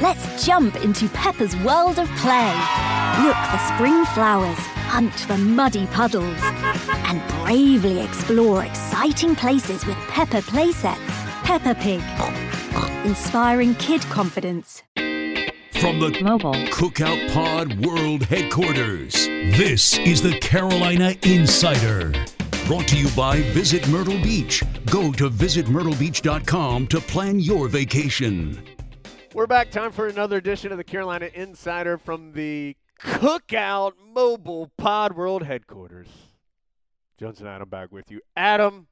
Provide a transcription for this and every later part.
Let's jump into Peppa's world of play. Look for spring flowers, hunt for muddy puddles, and bravely explore exciting places with Peppa playsets. Peppa Pig, inspiring kid confidence. From the Mobile. Cookout Pod World Headquarters, this is the Carolina Insider. Brought to you by Visit Myrtle Beach. Go to visitmyrtlebeach.com to plan your vacation. We're back. Time for another edition of the Carolina Insider from the Cookout Mobile Pod World Headquarters. Jones and Adam back with you. Adam,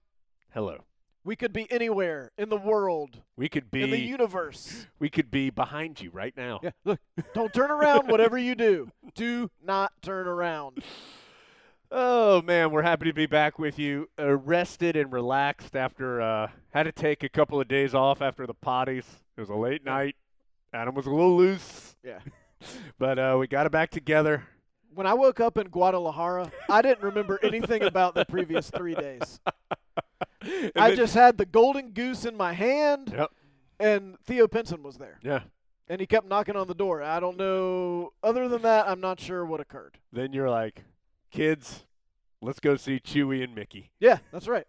hello. We could be anywhere in the world, We could be in the universe. we could be behind you right now. Yeah, look, don't turn around. Whatever you do, do not turn around. Oh man, we're happy to be back with you. Uh, rested and relaxed after uh, had to take a couple of days off after the potties. It was a late night. Adam was a little loose, Yeah. but uh, we got it back together. When I woke up in Guadalajara, I didn't remember anything about the previous three days. And I then- just had the golden goose in my hand, Yep. and Theo Pinson was there, Yeah. and he kept knocking on the door. I don't know. Other than that, I'm not sure what occurred. Then you're like, kids, let's go see Chewy and Mickey. Yeah, that's right.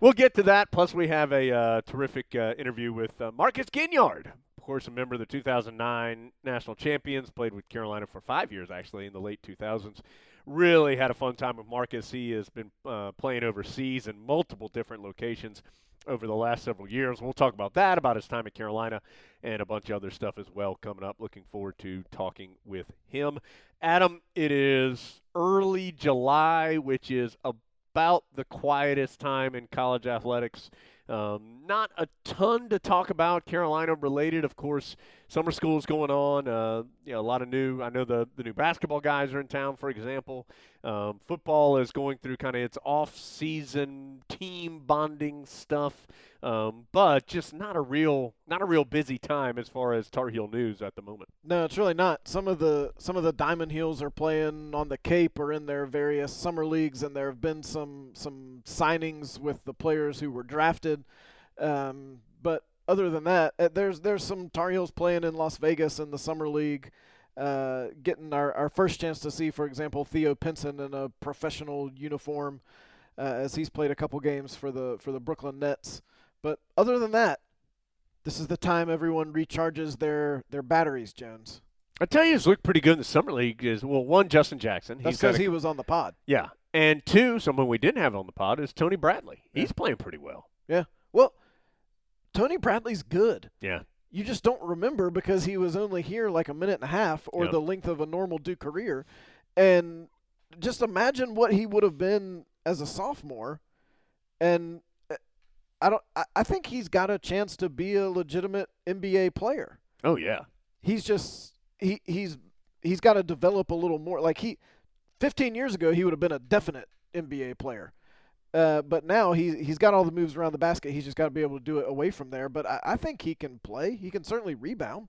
We'll get to that. Plus, we have a uh, terrific uh, interview with uh, Marcus Ginyard. Course, a member of the 2009 national champions, played with Carolina for five years, actually, in the late 2000s. Really had a fun time with Marcus. He has been uh, playing overseas in multiple different locations over the last several years. We'll talk about that, about his time at Carolina, and a bunch of other stuff as well coming up. Looking forward to talking with him. Adam, it is early July, which is about the quietest time in college athletics. Um, not a ton to talk about Carolina related, of course. Summer school is going on. Uh, you know, a lot of new. I know the the new basketball guys are in town, for example. Um, football is going through kind of its off-season team bonding stuff, um, but just not a real not a real busy time as far as Tar Heel news at the moment. No, it's really not. Some of the some of the Diamond Heels are playing on the Cape or in their various summer leagues, and there have been some some signings with the players who were drafted. Um, but other than that, uh, there's there's some Tar Heels playing in Las Vegas in the summer league. Uh, getting our, our first chance to see, for example, Theo Pinson in a professional uniform, uh, as he's played a couple games for the for the Brooklyn Nets. But other than that, this is the time everyone recharges their their batteries, Jones. I tell you, it's looked pretty good in the summer league. Is well, one Justin Jackson. That's because he was on the pod. yeah, and two, someone we didn't have on the pod is Tony Bradley. He's playing pretty well. Yeah. Well, Tony Bradley's good. Yeah, You just don't remember because he was only here like a minute and a half or Yep. the length of a normal Duke career. And just imagine what he would have been as a sophomore. And uh, I don't I, I think he's got a chance to be a legitimate NBA player. Oh yeah. He's just he he's he's got to develop a little more. Like he 15 years ago he would have been a definite NBA player. Uh, but now he he's got all the moves around the basket. He's just got to be able to do it away from there. But I, I think he can play. He can certainly rebound.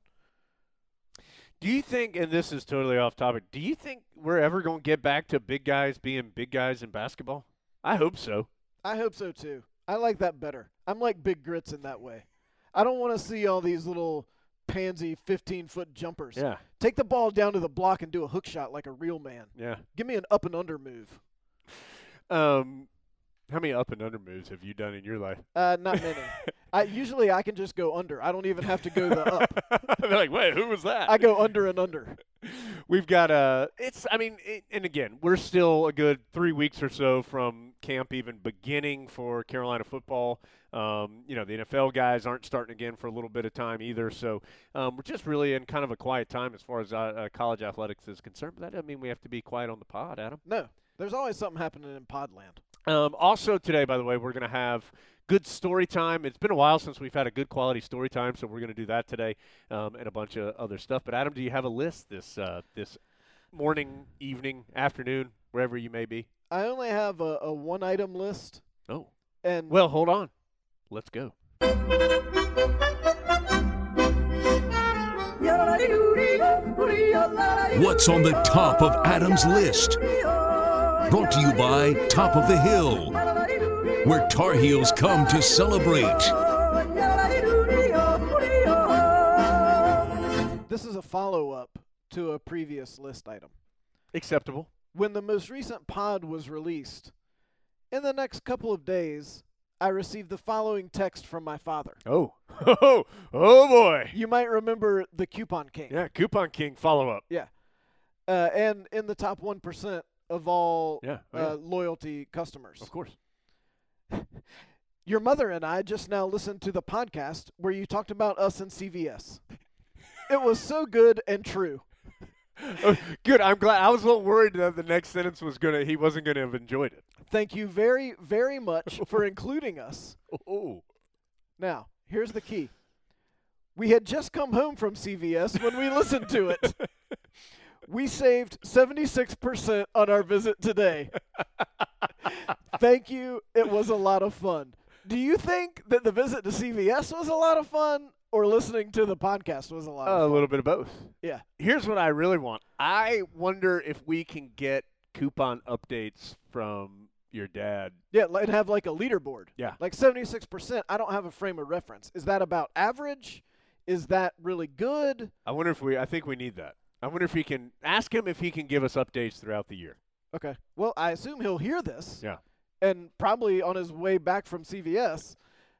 Do you think, and this is totally off topic, do you think we're ever going to get back to big guys being big guys in basketball? I hope so. I hope so too. I like that better. I'm like big grits in that way. I don't want to see all these little pansy 15 foot jumpers. Yeah. Take the ball down to the block and do a hook shot like a real man. Yeah. Give me an up and under move. Um, how many up and under moves have you done in your life? Uh, not many. I usually I can just go under. I don't even have to go the up. They're like, wait, who was that? I go under and under. We've got a. It's. I mean, it, and again, we're still a good three weeks or so from camp even beginning for Carolina football. Um, you know, the NFL guys aren't starting again for a little bit of time either. So um, we're just really in kind of a quiet time as far as uh, uh, college athletics is concerned. But that doesn't mean we have to be quiet on the pod, Adam. No, there's always something happening in Podland. Um, also today, by the way, we're going to have good story time. It's been a while since we've had a good quality story time, so we're going to do that today um, and a bunch of other stuff. But Adam, do you have a list this uh, this morning, evening, afternoon, wherever you may be? I only have a, a one item list, Oh, and well, hold on. Let's go. What's on the top of Adam's list? Brought to you by Top of the Hill, where Tar Heels come to celebrate. this is a follow up to a previous list item. Acceptable. When the most recent pod was released, in the next couple of days, I received the following text from my father. Oh, oh, oh boy. You might remember the Coupon King. Yeah, Coupon King follow up. Yeah. Uh, and in the top 1% of all Yeah, oh, uh, loyalty customers. Of course. Your mother and I just now listened to the podcast where you talked about us and CVS. it was so good and true. Oh, good. I'm glad. I was a little worried that the next sentence was gonna. He wasn't gonna have enjoyed it. Thank you very, very much for including us. Oh. Now, here's the key. We had just come home from CVS when we listened to it. We saved 76% on our visit today. Thank you. It was a lot of fun. Do you think that the visit to CVS was a lot of fun or listening to the podcast was a lot of a little bit of both. Yeah. Here's what I really want. I wonder if we can get coupon updates from your dad. Yeah, and have like a leaderboard. Yeah. Like 76%. I don't have a frame of reference. Is that about average? Is that really good? I wonder if we. I think we need that. I wonder if he can ask him if he can give us updates throughout the year. Okay. Well, I assume he'll hear this. Yeah. And probably on his way back from CVS.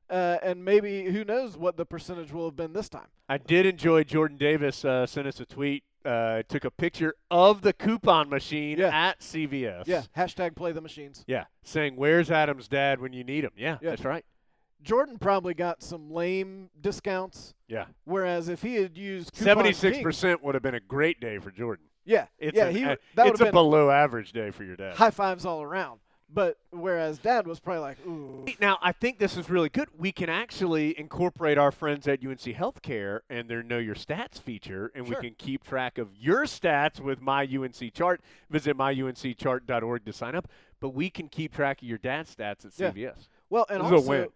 Uh, and maybe who knows what the percentage will have been this time. I did enjoy Jordan Davis uh, sent us a tweet. Uh, took a picture of the coupon machine Yeah. at CVS. Yeah. Hashtag play the machines. Yeah. Saying, "Where's Adam's dad when you need him?" Yeah, Yeah. that's right. Jordan probably got some lame discounts. Yeah. Whereas if he had used seventy six percent would have been a great day for Jordan. yeah, It's yeah, an- he that would it's a below average day for your dad. high fives all around. But whereas Dad was probably like, ooh, Now, I think this is really good. We can actually incorporate our friends at UNC Healthcare and their Know Your Stats feature, and Sure. we can keep track of your stats with My UNC Chart. Visit myunchart.org to sign up. But we can keep track of your dad's stats at CVS. Yeah. Well, and This also,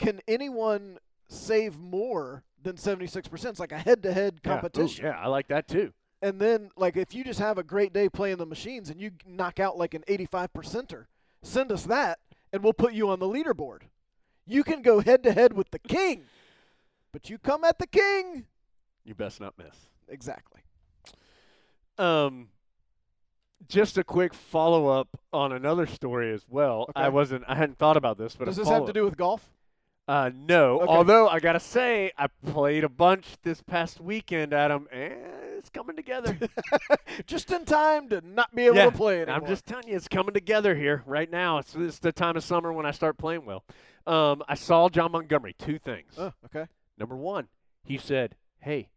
can anyone save more than seventy six percent? It's like a head to head Yeah. Ooh, competition. Yeah, I like that too. And then, like, if you just have a great day playing the machines and you knock out like an 85 percenter, send us that and we'll put you on the leaderboard. You can go head to head with the king, but you come at the king. You best not miss. Exactly. Um, just a quick follow up on another story as well. I wasn't, I hadn't thought about this, but Does this have to do with golf? Uh, no. Okay. Although I gotta say, I played a bunch this past weekend, Adam, and it's coming together. just in time to not be able yeah, to play anymore. I'm just telling you, it's coming together here right now. It's, it's the time of summer when I start playing well. Um, I saw John Montgomery. Two things. Oh, okay. Number one, he said, "Hey,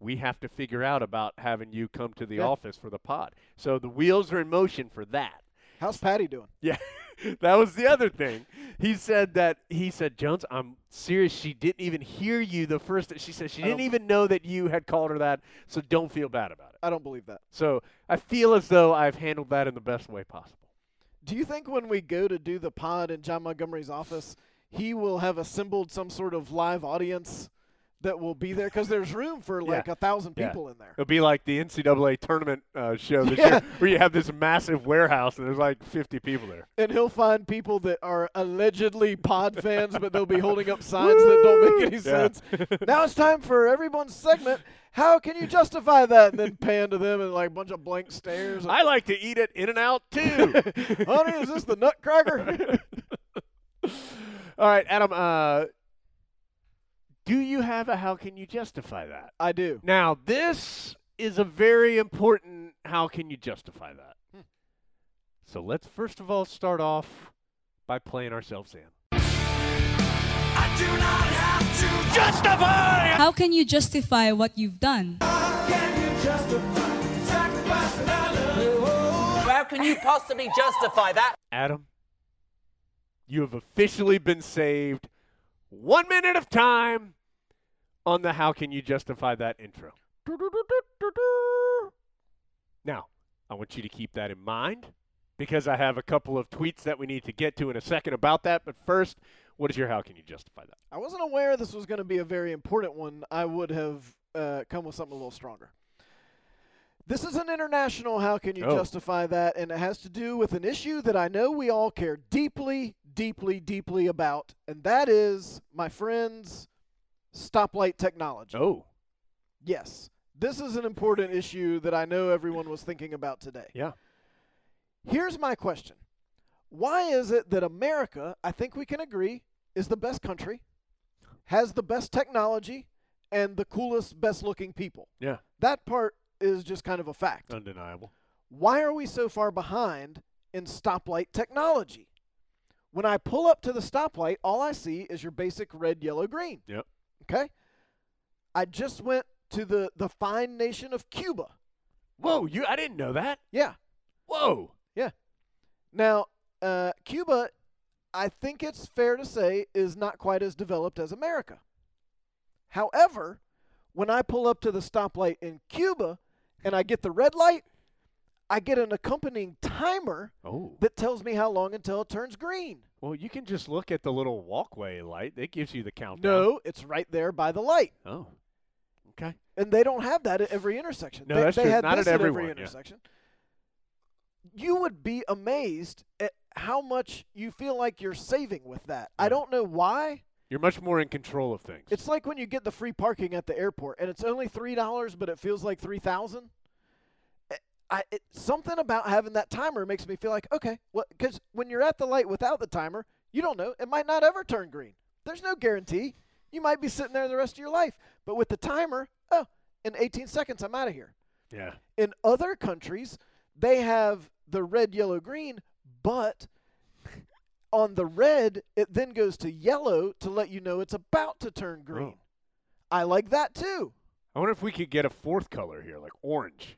we have to figure out about having you come to the Yeah. office for the pod." So the wheels are in motion for that. How's Patty doing? Yeah, that was the other thing. He said that he said, Jones, I'm serious. She didn't even hear you the first. She said she didn't even know that you had called her that. So don't feel bad about it. I don't believe that. So I feel as though I've handled that in the best way possible. Do you think when we go to do the pod in John Montgomery's office, he will have assembled some sort of live audience that will be there because there's room for like Yeah. a thousand Yeah. people in there. It'll be like the NCAA tournament uh, show this Yeah. year, where you have this massive warehouse and there's like 50 people there. And he'll find people that are allegedly pod fans, but they'll be holding up signs that don't make any Yeah. sense. now it's time for everyone's segment. How can you justify that? And then pan to them and like a bunch of blank stares. I like to eat it in and out too. Honey, is this the Nutcracker? All right, Adam. Uh, do you have a how can you justify that? I do. Now, this is a very important how can you justify that? Hmm. So let's first of all start off by playing ourselves in. How can you justify what you've done? How can you possibly justify that? Adam, you have officially been saved one minute of time on the how can you justify that intro. Now, I want you to keep that in mind because I have a couple of tweets that we need to get to in a second about that. But first, what is your how can you justify that? I wasn't aware this was going to be a very important one. I would have uh, come with something a little stronger. This is an international how can you Oh. justify that, and it has to do with an issue that I know we all care deeply, deeply, deeply about, and that is, my friends, stoplight technology. Oh, Yes, this is an important issue that I know everyone was thinking about today. yeah. Here's my question Why is it that America, I think we can agree, is the best country, has the best technology, and the coolest, best looking people? Yeah. That part is just kind of a fact. Undeniable. Why are we so far behind in stoplight technology? When I pull up to the stoplight, all I see is your basic red, yellow, green. Yep. Okay? I just went to the, the fine nation of Cuba. Whoa, you I didn't know that. Yeah. Whoa. Yeah. Now, uh, Cuba, I think it's fair to say, is not quite as developed as America. However, when I pull up to the stoplight in Cuba and I get the red light, I get an accompanying timer Oh. that tells me how long until it turns green. Well, you can just look at the little walkway light. It gives you the countdown. No, it's right there by the light. Oh. Okay. And they don't have that at every intersection. No, they, that's they true. had Not this at at every one, yeah. intersection. You would be amazed at how much you feel like you're saving with that. I don't know why. You're much more in control of things. It's like when you get the free parking at the airport, and it's only three dollars, but it feels like three thousand. I it, something about having that timer makes me feel like okay, well, because when you're at the light without the timer, you don't know it might not ever turn green. There's no guarantee. You might be sitting there the rest of your life, but with the timer, oh, in 18 seconds I'm out of here. yeah. In other countries, they have the red, yellow, green, but on the red, it then goes to yellow to let you know it's about to turn oh. green. Oh. I like that too. I wonder if we could get a fourth color here, like orange,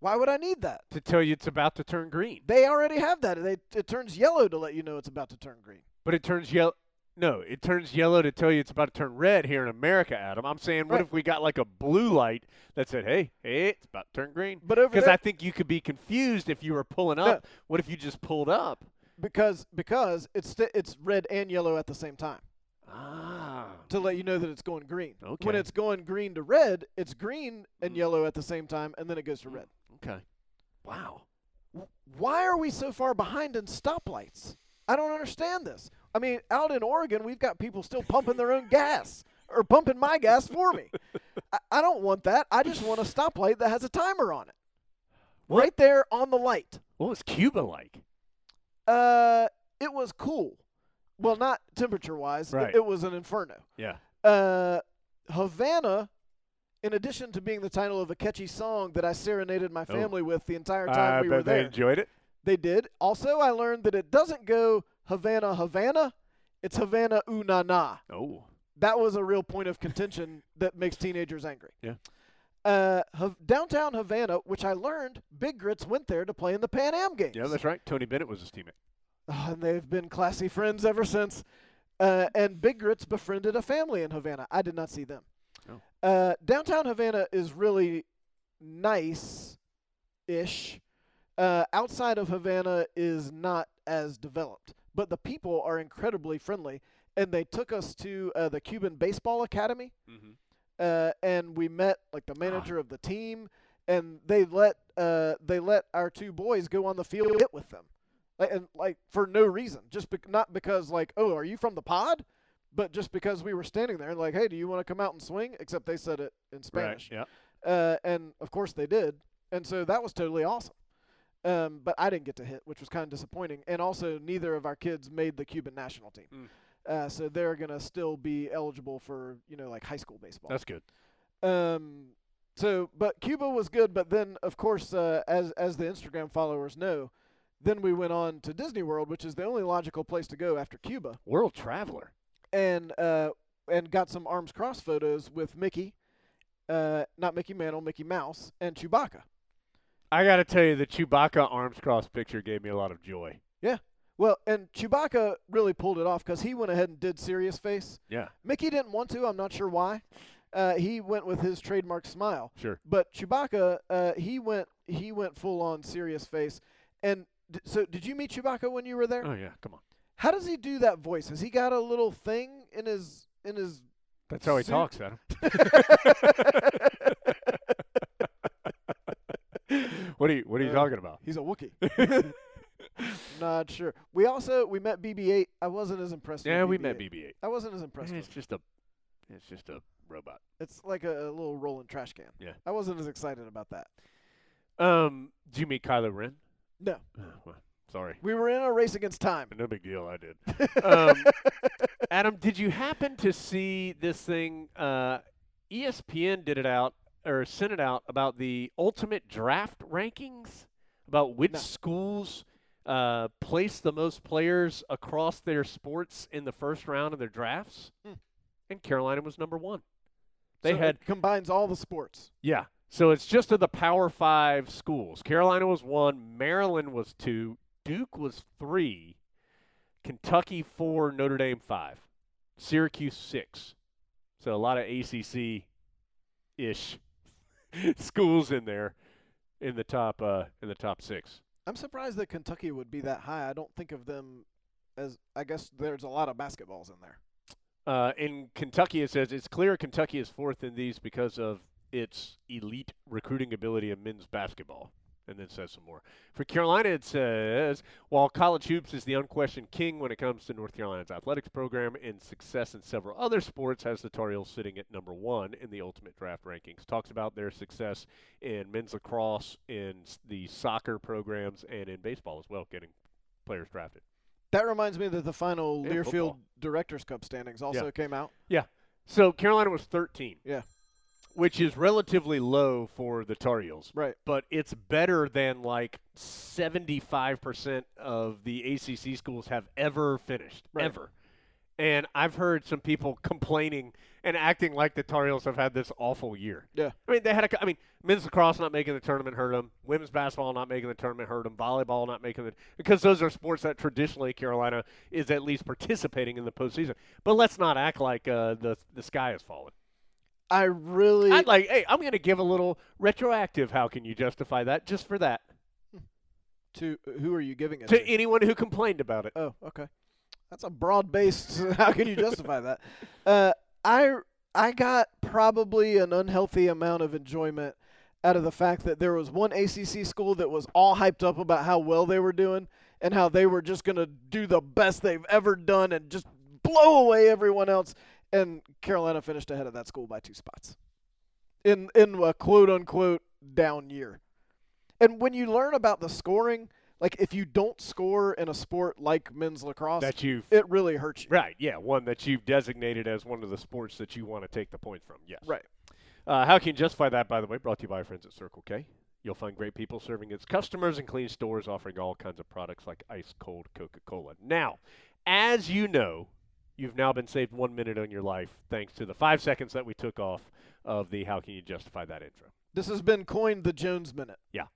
Why would I need that? to tell you it's about to turn green. They already have that. They, it turns yellow to let you know it's about to turn green. But it turns yellow. No, it turns yellow to tell you it's about to turn red here in America, Adam. I'm saying, what Right. if we got like a blue light that said, "Hey, hey, it's about to turn green"? But over Because I think you could be confused if you were pulling No. up. What if you just pulled up? because because it's it's red and yellow at the same time Ah, to let you know that it's going green. Okay. When it's going green to red, it's green and Mm. yellow at the same time, and then it goes to red. Okay. Wow. why are we so far behind in stoplights? I don't understand this. I mean, out in Oregon, we've got people still pumping their own gas or pumping my gas for me. I, I don't want that. I just want a stoplight that has a timer on it. What? Right there on the light. What was Cuba like? Uh, it was cool. Well, not temperature wise. Right. It, was an inferno. Yeah. Uh, Havana, in addition to being the title of a catchy song that I serenaded my Oh. family with the entire time I we were they enjoyed it. They did. Also, I learned that it doesn't go Havana, Havana. It's Havana, ooh, na, na. Oh. That was a real point of contention that makes teenagers angry. Yeah. Uh, Hav- downtown Havana, which I learned Big Grits went there to play in the Pan Am Games. Yeah, that's right. Tony Bennett was his teammate. Oh, and they've been classy friends ever since. Uh, and Big Grits befriended a family in Havana. I did not see them. Oh. Uh, downtown Havana is really nice ish. Uh, outside of Havana is not as developed, but the people are incredibly friendly. And they took us to uh, the Cuban Baseball Academy. Mm-hmm. uh, and we met like the manager of the team, and they let uh, they let our two boys go on the field hit with them, like, and like for no reason, just bec not because like oh are you from the pod, but just because we were standing there and like hey do you want to come out and swing? Except they said it in Spanish, Right. uh, and of course they did, and so that was totally awesome. Um, but I didn't get to hit, which was kind of disappointing. And also, neither of our kids made the Cuban national team, Mm. uh, so they're gonna still be eligible for you know like high school baseball. That's good. Um, so, but Cuba was good. But then, of course, uh, as as the Instagram followers know, then we went on to Disney World, which is the only logical place to go after Cuba, World traveler. And uh, and got some arms crossed photos with Mickey, uh, not Mickey Mantle, Mickey Mouse, and Chewbacca. I got to tell you, the Chewbacca arms crossed picture gave me a lot of joy. Yeah. Well, and Chewbacca really pulled it off because he went ahead and did serious face. Yeah, Mickey didn't want to. I'm not sure why. Uh, he went with his trademark smile. sure. But Chewbacca, uh, he went he went full on serious face. And d- so, did you meet Chewbacca when you were there? Oh yeah, come on. How does he do that voice? Has he got a little thing in his in his? That's how he Suit- talks, Adam. what are you What are you Uh, talking about? He's a Wookiee. Not sure. We also we met BB-8. I wasn't as impressed. Yeah, we BB-8. met BB-8. I wasn't as impressed. It's just a, it's just a robot. It's like a, a little rolling trash can. Yeah. I wasn't as excited about that. Um, did you meet Kylo Ren? No, Oh, well, sorry, we were in a race against time. no big deal. I did. Um, Adam, did you happen to see this thing? Uh, ESPN did it out or sent it out about the ultimate draft rankings about which No. schools uh, place the most players across their sports in the first round of their drafts, Hmm. and Carolina was number one. They So had it combines all the sports. yeah. So it's just of the Power Five schools. Carolina was one, Maryland was two, Duke was three, Kentucky four, Notre Dame five, Syracuse six. So a lot of ACC ish schools in there in the top uh, in the top six. I'm surprised that Kentucky would be that high. I don't think of them as. I guess there's a lot of basketballs in there. Uh, in Kentucky, it says it's clear Kentucky is fourth in these because of its elite recruiting ability in men's basketball. And then says some more. For Carolina, it says while college hoops is the unquestioned king when it comes to North Carolina's athletics program and success in several other sports, has the Tar Heels sitting at number one in the ultimate draft rankings. Talks about their success in men's lacrosse, in the soccer programs, and in baseball as well, getting players drafted. That reminds me that the final And Learfield football. Directors Cup standings also Yeah. came out. Yeah. So Carolina was 13. Yeah. Which is relatively low for the Tar Heels. Right. But it's better than like 75% of the ACC schools have ever finished. Right. Ever. And I've heard some people complaining and acting like the Tar Heels have had this awful year. Yeah. I mean, they had a. I mean, men's lacrosse not making the tournament hurt them. Women's basketball not making the tournament hurt them. Volleyball not making the because those are sports that traditionally Carolina is at least participating in the postseason. But let's not act like uh, the the sky has fallen. I really. I'd like, hey, I'm going to give a little retroactive. How can you justify that? Just for that to who are you giving it to to? anyone who complained about it. Oh, okay. That's a broad-based. how can you justify that? Uh, I I got probably an unhealthy amount of enjoyment out of the fact that there was one ACC school that was all hyped up about how well they were doing and how they were just going to do the best they've ever done and just blow away everyone else. And Carolina finished ahead of that school by two spots in in a quote unquote down year. And when you learn about the scoring, like if you don't score in a sport like men's lacrosse, That you've it really hurts you. right, yeah, one that you've designated as one of the sports that you want to take the point from. Yes, Right. Uh, how can you justify that? By the way, brought to you by our friends at Circle K. You'll find great people serving its customers and clean stores offering all kinds of products like ice cold Coca Cola. Now, as you know, you've now been saved one minute on your life thanks to the five seconds that we took off of the How Can You Justify That intro. This has been coined the Jones minute. Yeah.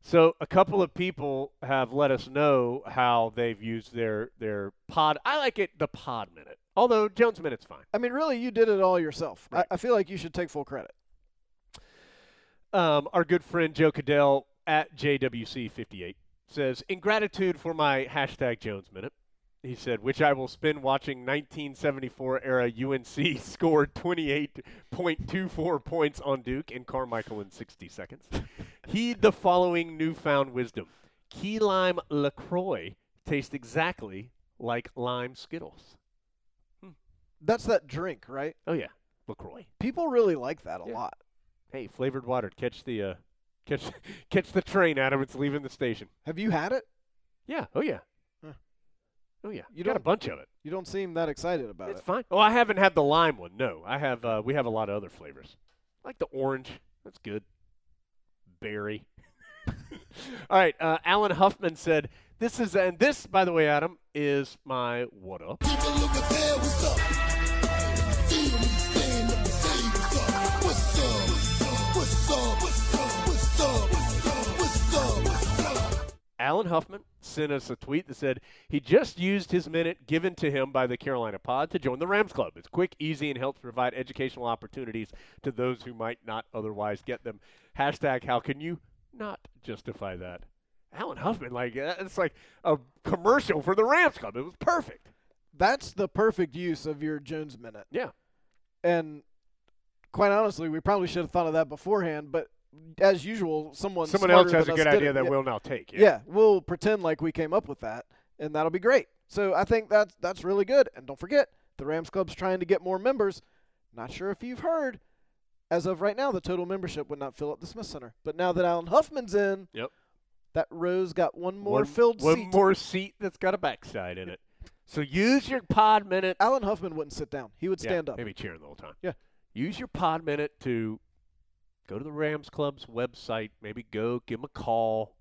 So a couple of people have let us know how they've used their their pod. I like it the pod minute. Although Jones minute's fine. I mean, really, you did it all yourself. Right. I, I feel like you should take full credit. Um, our good friend Joe Cadell at JWC58 says, In gratitude for my hashtag Jones Minute, He said, which I will spend watching 1974 era UNC scored 28.24 points on Duke and Carmichael in 60 seconds. Heed the following newfound wisdom Key lime LaCroix tastes exactly like lime Skittles. That's that drink, right? Oh, yeah. LaCroix. People really like that a Yeah. lot. Hey, flavored water. Catch the. Uh, Catch, catch the train, Adam. It's leaving the station. Have you had it? Yeah. Oh yeah. Huh. Oh yeah. You You got a bunch of it. You don't seem that excited about It's it. It's fine. Oh, I haven't had the lime one. No, I have. Uh, we have a lot of other flavors, like the orange. That's good. Berry. All right. Uh, Alan Huffman said, "This is and this, by the way, Adam is my what up." Alan Huffman sent us a tweet that said he just used his minute given to him by the Carolina Pod to join the Rams Club. It's quick, easy, and helps provide educational opportunities to those who might not otherwise get them. Hashtag how can you not justify that? Alan Huffman, like uh, it's like a commercial for the Rams Club. It was perfect. That's the perfect use of your Jones minute. Yeah. And quite honestly, we probably should have thought of that beforehand. But as usual, someone Someone else has a than us good idea that yeah. we'll now take. Yeah. we'll pretend like we came up with that, and that'll be great. So I think that's that's really good. And don't forget, the Rams Club's trying to get more members. Not sure if you've heard. As of right now, the total membership would not fill up the Smith Center. But now that Alan Huffman's in, Yep. that row's got one more one, filled one seat. more seat that's got a backside in it. So use your pod minute. Alan Huffman wouldn't sit down. He would Yeah, stand up. Maybe cheering the whole time. Yeah. Use your pod minute to go to the Rams Club's website. Maybe go give them a call.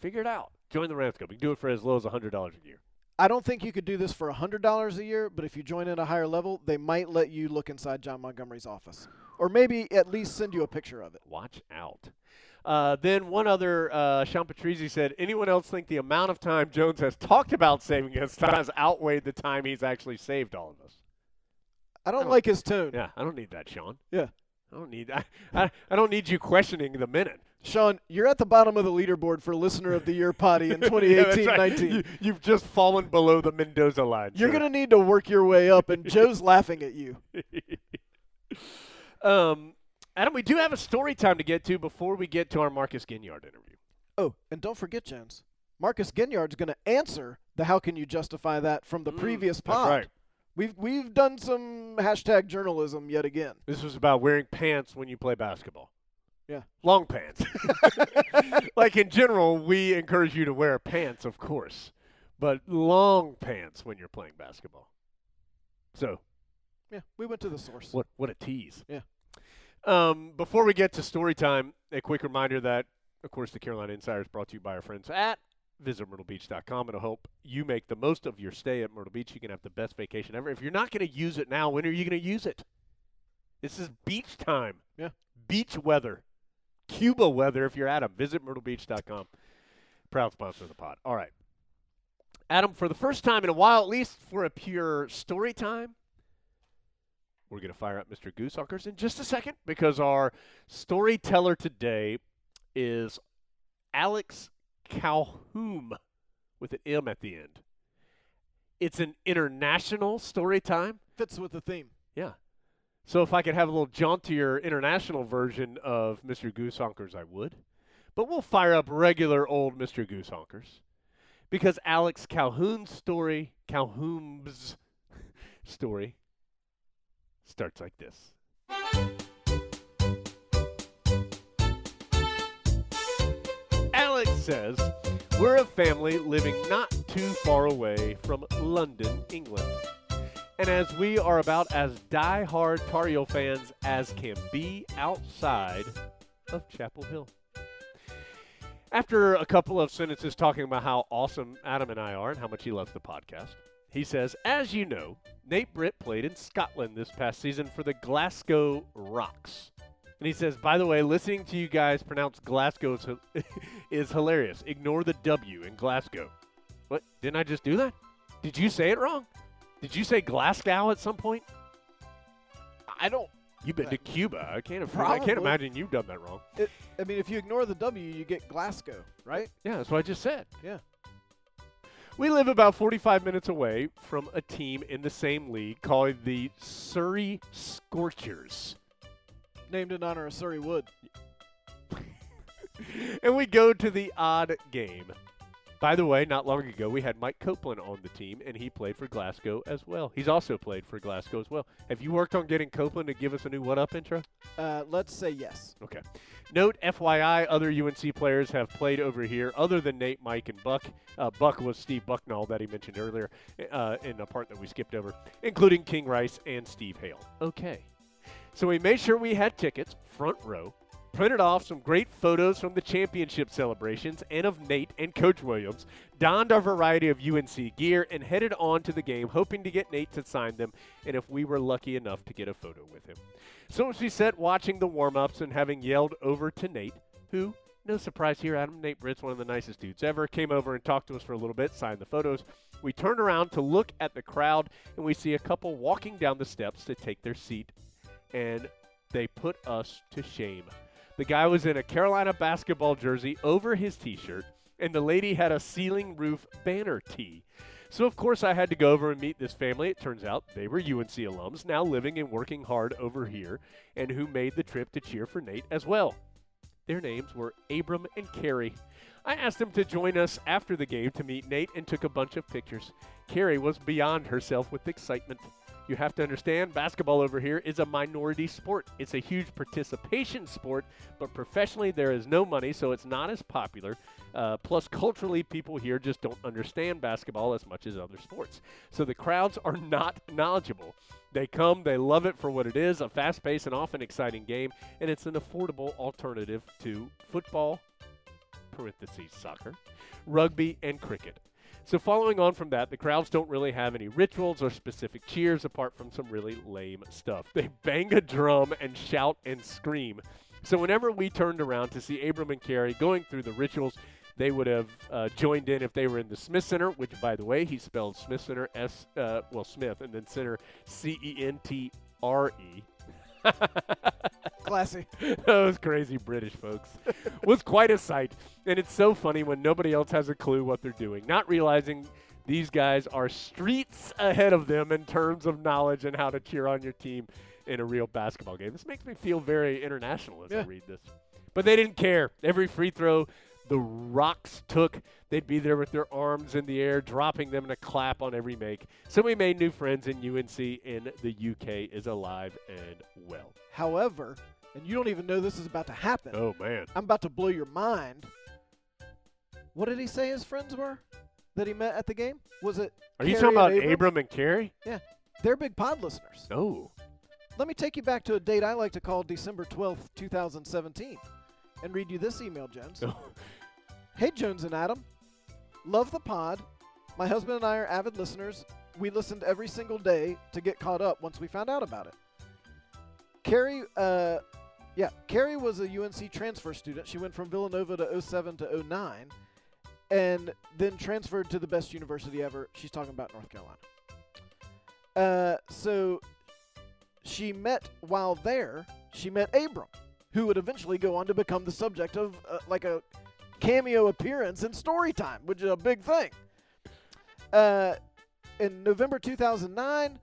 Figure it out. Join the Rams Club. You can do it for as low as hundred dollars a year. I don't think you could do this for hundred dollars a year, but if you join at a higher level, they might let you look inside John Montgomery's office, or maybe at least send you a picture of it. Watch out. Uh, then one other, uh, Sean Patrizzi said, anyone else think the amount of time Jones has talked about saving us has outweighed the time he's actually saved all of us? I don't don't- like his tone. Yeah, I don't need that, Sean. Yeah. I don't need I, I, I don't need you questioning the minute. Sean, you're at the bottom of the leaderboard for listener of the year potty in 2018-19. right. You, you've just fallen below the Mendoza line. You're sir. gonna need to work your way up, and Joe's laughing at you. um, Adam, we do have a story time to get to before we get to our Marcus Ginyard interview. Oh, and don't forget, Jones, Marcus Ginyard's gonna answer the "How can you justify that?" from the Mm, previous that's pod. right. We've we've done some hashtag journalism yet again. This was about wearing pants when you play basketball. Yeah. Long pants. like in general, we encourage you to wear pants, of course, but long pants when you're playing basketball. So, Yeah, we went to the source. what what a tease. Yeah. Um, before we get to story time, a quick reminder that, of course, the Carolina Insider is brought to you by our friends at visitmyrtlebeach.com. It'll help you make the most of your stay at Myrtle Beach. You can have the best vacation ever. If you're not going to use it now, when are you going to use it? This is beach time. Yeah. Beach weather. Cuba weather if you're at them. Visit myrtlebeach.com. Proud sponsor of the pod. All right. Adam, for the first time in a while, at least for a pure story time, we're going to fire up Mr. Goosehonkers in just a second because our storyteller today is Alex Calhoun with an M at the end. It's an international story time. Fits with the theme. Yeah. So if I could have a little jauntier international version of Mr. Goosehonkers, I would. But we'll fire up regular old Mr. Goosehonkers because Alex Calhoun's story, Calhoun's story, starts like this. Says, We're a family living not too far away from London, England. And as we are about as die-hard Tar Heel fans as can be outside of Chapel Hill. After a couple of sentences talking about how awesome Adam and I are and how much he loves the podcast, he says, As you know, Nate Britt played in Scotland this past season for the Glasgow Rocks. And he says, By the way, listening to you guys pronounce Glasgow is, is hilarious. Ignore the W in Glasgow. What? Didn't I just do that? Did you say it wrong? Did you say Glasgow at some point? I don't. You've been to Cuba. I can't. I can't imagine you've done that wrong. It, I mean, if you ignore the W, you get Glasgow, right? Yeah, that's what I just said. Yeah. We live about 45 minutes away from a team in the same league called the Surrey Scorchers. Named in honor of Surrey Wood. and we go to the odd game. By the way, not long ago we had Mike Copeland on the team, and he played for Glasgow as well. He's also played for Glasgow as well. Have you worked on getting Copeland to give us a new What Up intro? Uh, let's say yes. Okay. Note, FYI, other UNC players have played over here other than Nate, Mike, and Buck. Uh, Buck was Steve Bucknall that he mentioned earlier uh, in a part that we skipped over, including King Rice and Steve Hale. Okay. So we made sure we had tickets, front row, printed off some great photos from the championship celebrations and of Nate and Coach Williams, donned our variety of UNC gear, and headed on to the game, hoping to get Nate to sign them, and if we were lucky enough to get a photo with him. So as we sat watching the warm ups and having yelled over to Nate, who, no surprise here, Adam, Nate Britt's one of the nicest dudes ever, came over and talked to us for a little bit, signed the photos. We turned around to look at the crowd, and we see a couple walking down the steps to take their seat, and they put us to shame. The guy was in a Carolina basketball jersey over his t shirt, and the lady had a ceiling roof banner tee. So, of course, I had to go over and meet this family. It turns out they were UNC alums, now living and working hard over here, and who made the trip to cheer for Nate as well. Their names were Abram and Carrie. I asked them to join us after the game to meet Nate and took a bunch of pictures. Carrie was beyond herself with excitement. You have to understand, basketball over here is a minority sport. It's a huge participation sport, but professionally there is no money, so it's not as popular. Uh, plus, culturally, people here just don't understand basketball as much as other sports. So the crowds are not knowledgeable. They come, they love it for what it is a fast paced and often exciting game, and it's an affordable alternative to football, parentheses, soccer, rugby, and cricket. So, following on from that, the crowds don't really have any rituals or specific cheers apart from some really lame stuff. They bang a drum and shout and scream. So, whenever we turned around to see Abram and Carrie going through the rituals, they would have uh, joined in if they were in the Smith Center, which, by the way, he spelled Smith Center S, uh, well, Smith, and then Center C E N T R E. Classy. Those crazy British folks was quite a sight. And it's so funny when nobody else has a clue what they're doing, not realizing these guys are streets ahead of them in terms of knowledge and how to cheer on your team in a real basketball game. This makes me feel very international as I read this. But they didn't care. Every free throw the Rocks took, they'd be there with their arms in the air, dropping them in a clap on every make. So we made new friends in UNC, and the UK is alive and well. However, and you don't even know this is about to happen. Oh, man. I'm about to blow your mind. What did he say his friends were that he met at the game? Was it? Are you talking about Abram? Abram and Carrie? Yeah. They're big pod listeners. Oh. Let me take you back to a date I like to call December 12th, 2017, and read you this email, Jones. Hey, Jones and Adam. Love the pod. My husband and I are avid listeners. We listened every single day to get caught up once we found out about it. Carrie, uh, yeah, Carrie was a UNC transfer student. She went from Villanova to 07 to 09 and then transferred to the best university ever. She's talking about North Carolina. Uh, so she met while there, she met Abram, who would eventually go on to become the subject of uh, like a cameo appearance in Storytime, which is a big thing. Uh, in November 2009,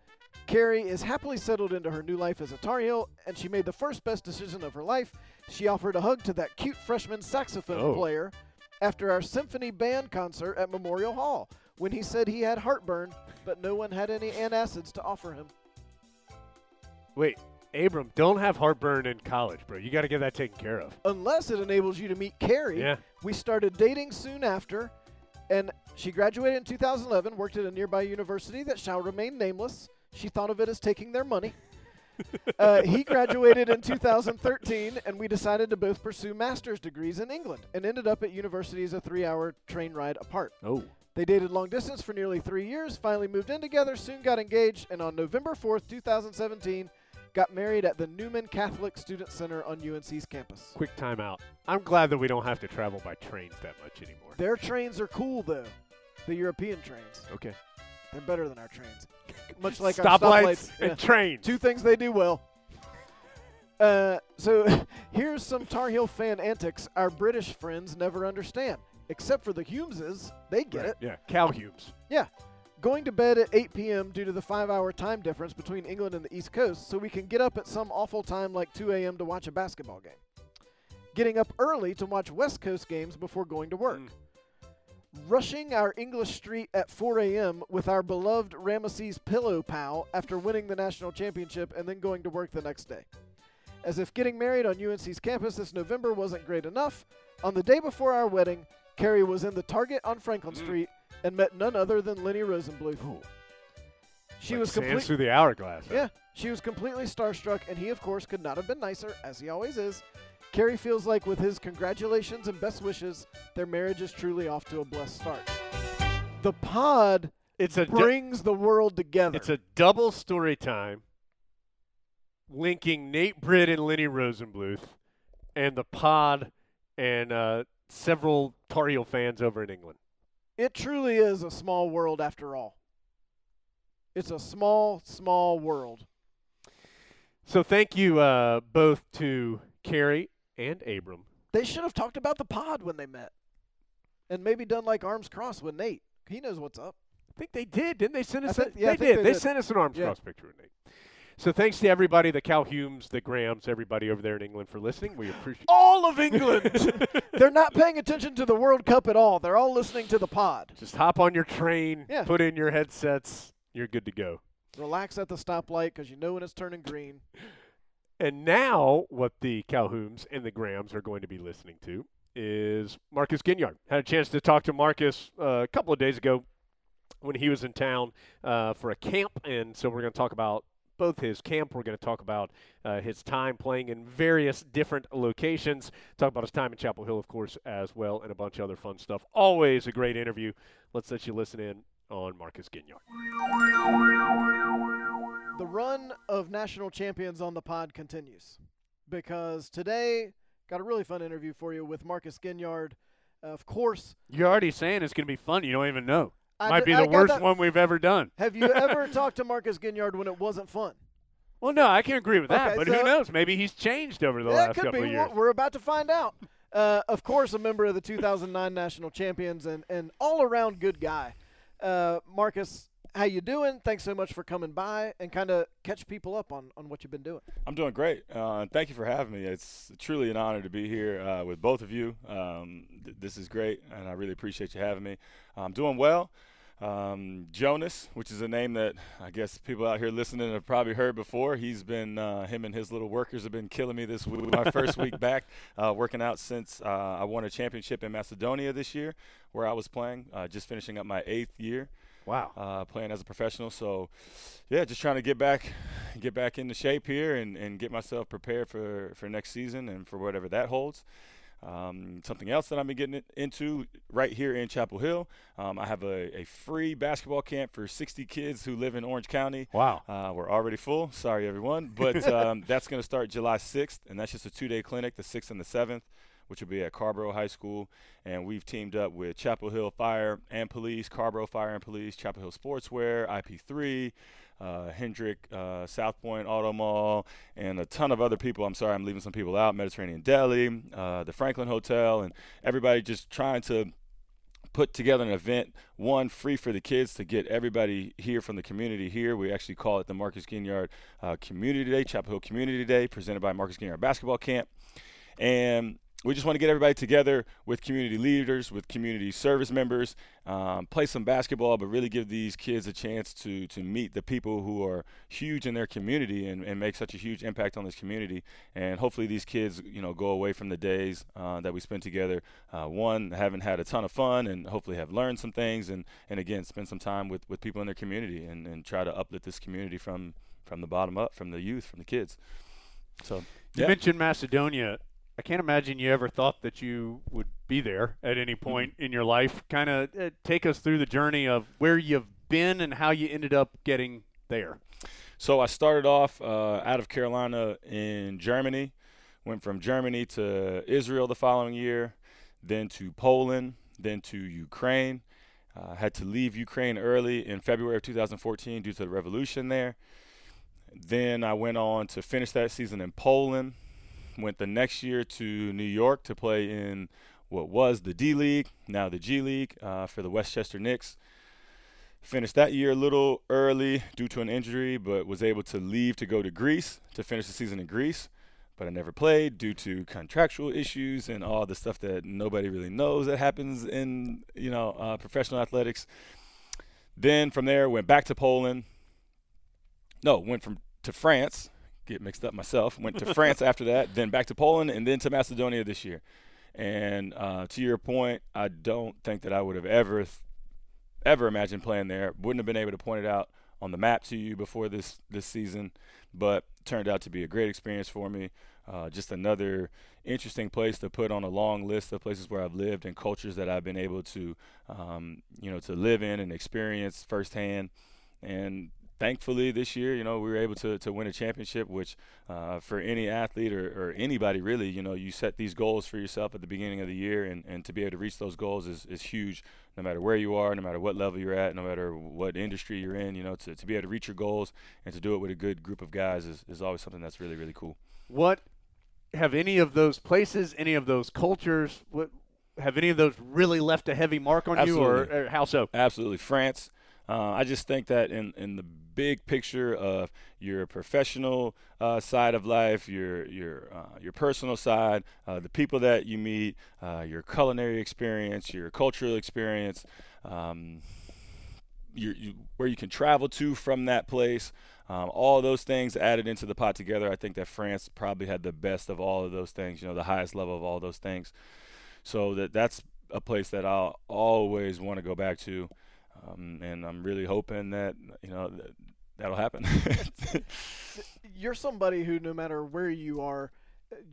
Carrie is happily settled into her new life as a Tar Heel, and she made the first best decision of her life. She offered a hug to that cute freshman saxophone Oh. player after our symphony band concert at Memorial Hall when he said he had heartburn, but no one had any antacids to offer him. Wait, Abram, don't have heartburn in college, bro. You got to get that taken care of. Unless it enables you to meet Carrie. Yeah. We started dating soon after, and she graduated in 2011, worked at a nearby university that shall remain nameless. She thought of it as taking their money. uh, he graduated in 2013, and we decided to both pursue master's degrees in England and ended up at universities a three hour train ride apart. Oh. They dated long distance for nearly three years, finally moved in together, soon got engaged, and on November 4th, 2017, got married at the Newman Catholic Student Center on UNC's campus. Quick timeout. I'm glad that we don't have to travel by trains that much anymore. Their trains are cool, though. The European trains. Okay. They're better than our trains. Much like our stoplights stoplights. and Yeah. trains. Two things they do well. Uh, so here's some Tar Heel fan antics our British friends never understand. except for the Humeses. They get it. Yeah, Cal Humes. Yeah. Going to bed at 8 p.m. due to the five hour time difference between England and the East Coast, so we can get up at some awful time like 2 a.m. to watch a basketball game. Getting up early to watch West Coast games before going to work. Mm. Rushing our English street at 4 a.m. with our beloved Rameses pillow pal after winning the national championship and then going to work the next day. As if getting married on UNC's campus this November wasn't great enough, on the day before our wedding, Carrie was in the Target on Franklin Mm. Street and met none other than Lenny Rosenbluth. She Like was complete. through the hourglass. huh? Yeah, she was completely starstruck, and he, of course, could not have been nicer, as he always is. Carrie feels like, with his congratulations and best wishes, their marriage is truly off to a blessed start. The pod It's a du- brings the world together. it's a double story time linking Nate Britt and Lenny Rosenbluth and the pod and uh, several Tar Heel fans over in England. It truly is a small world after all. It's a small, small world. So thank you uh, both to Carrie and Abram. They should have talked about the pod when they met, and maybe done like arms crossed with Nate. He knows what's up. I think they did, didn't they? Send I us. think- a, yeah, I they did. they They did. sent us an arms Yeah. cross picture of Nate. So thanks to everybody, the Cal Humes, the Grahams, everybody over there in England for listening. We appreciate. All of England. They're not paying attention to the World Cup at all. They're all listening to the pod. Just hop on your train, Yeah. put in your headsets. You're good to go. Relax at the stoplight because you know when it's turning green. And now, what the Calhouns and the Grahams are going to be listening to is Marcus Ginyard. Had a chance to talk to Marcus uh, a couple of days ago when he was in town uh, for a camp, and so we're going to talk about both his camp. We're going to talk about uh, his time playing in various different locations. Talk about his time in Chapel Hill, of course, as well, and a bunch of other fun stuff. Always a great interview. Let's let you listen in on Marcus Ginyard. The run of national champions on the pod continues because today got a really fun interview for you with Marcus Ginyard. Of course, You're already saying it's going to be fun. You don't even know. Might d- be the worst that- one we've ever done. Have you ever talked to Marcus Ginyard when it wasn't fun? Well, no, I can agree with that. Okay, but so- who knows? Maybe he's changed over the last couple be. of years. We're about to find out. Uh, of course, a member of the 2009 national champions and and all around good guy. Uh, Marcus, how you doing? Thanks so much for coming by and kind of catch people up on, on what you've been doing. I'm doing great. Uh, thank you for having me. It's truly an honor to be here uh, with both of you. Um, th- this is great, and I really appreciate you having me. I'm doing well. Um, Jonas, which is a name that I guess people out here listening have probably heard before. He's been, uh, him and his little workers have been killing me this week. My first week back uh, working out since uh, I won a championship in Macedonia this year, where I was playing, uh, just finishing up my eighth year Wow. uh, playing as a professional. So, yeah, just trying to get back, get back into shape here, and, and get myself prepared for, for next season and for whatever that holds. Um, something else that I've been getting into right here in Chapel Hill. Um, I have a, a free basketball camp for 60 kids who live in Orange County. Wow. Uh, we're already full. Sorry, everyone. But um, that's going to start July 6th, and that's just a two day clinic, the 6th and the 7th, which will be at Carrboro High School. And we've teamed up with Chapel Hill Fire and Police, Carrboro Fire and Police, Chapel Hill Sportswear, IP3. Uh, Hendrick, uh, South Point Auto Mall, and a ton of other people. I'm sorry, I'm leaving some people out. Mediterranean Deli, uh, the Franklin Hotel, and everybody just trying to put together an event, one free for the kids to get everybody here from the community here. We actually call it the Marcus Ginyard uh, Community Day, Chapel Hill Community Day, presented by Marcus Ginyard Basketball Camp. And we just want to get everybody together with community leaders, with community service members, um, play some basketball, but really give these kids a chance to to meet the people who are huge in their community and, and make such a huge impact on this community. And hopefully, these kids, you know, go away from the days uh, that we spent together. Uh, one, having had a ton of fun, and hopefully have learned some things, and and again, spend some time with with people in their community, and and try to uplift this community from from the bottom up, from the youth, from the kids. So You yeah. mentioned Macedonia. I can't imagine you ever thought that you would be there at any Mm-hmm. point in your life. Kind of uh, take us through the journey of where you've been and how you ended up getting there. So I started off uh, out of Carolina in Germany, went from Germany to Israel the following year, then to Poland, then to Ukraine. Uh, had to leave Ukraine early in February of 2014 due to the revolution there. Then I went on to finish that season in Poland. Went the next year to New York to play in what was the D League, now the G League uh, for the Westchester Knicks. Finished that year a little early due to an injury, but was able to leave to go to Greece to finish the season in Greece. But I never played due to contractual issues and all the stuff that nobody really knows that happens in you know uh, professional athletics. Then from there went back to Poland. No, went from to France. Get mixed up myself. Went to France after that. Then back to Poland and then to Macedonia this year. And uh, to your point, I don't think that I would have ever ever imagined playing there. Wouldn't have been able to point it out on the map to you before this this season, but turned out to be a great experience for me. Uh, just another interesting place to put on a long list of places where I've lived and cultures that I've been able to, um, you know, to live in and experience firsthand. And thankfully this year, you know, we were able to, to win a championship, which uh, for any athlete or, or anybody really, you know, you set these goals for yourself at the beginning of the year and, and to be able to reach those goals is, is huge no matter where you are, no matter what level you're at, no matter what industry you're in, you know, to, to be able to reach your goals and to do it with a good group of guys is, is always something that's really, really cool. What have any of those places, any of those cultures, what have any of those really left a heavy mark on Absolutely. you or, or how so? Absolutely. France, uh, I just think that in, in the big picture of your professional uh, side of life, your your uh, your personal side, uh, the people that you meet, uh, your culinary experience, your cultural experience, um, your, you, where you can travel to from that place. Um, all those things added into the pot together. I think that France probably had the best of all of those things. You know, the highest level of all those things. So that that's a place that I'll always want to go back to. Um, and I'm really hoping that you know that'll happen. You're somebody who, no matter where you are,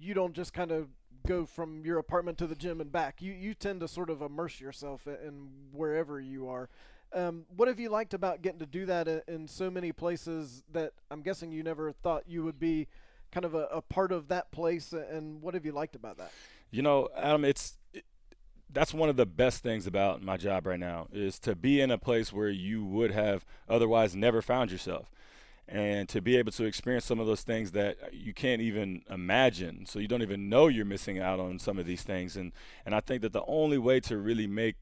you don't just kind of go from your apartment to the gym and back. You you tend to sort of immerse yourself in wherever you are. Um, what have you liked about getting to do that in so many places that I'm guessing you never thought you would be kind of a, a part of that place? And what have you liked about that? You know, Adam, it's that's one of the best things about my job right now is to be in a place where you would have otherwise never found yourself. And to be able to experience some of those things that you can't even imagine. So you don't even know you're missing out on some of these things. And and I think that the only way to really make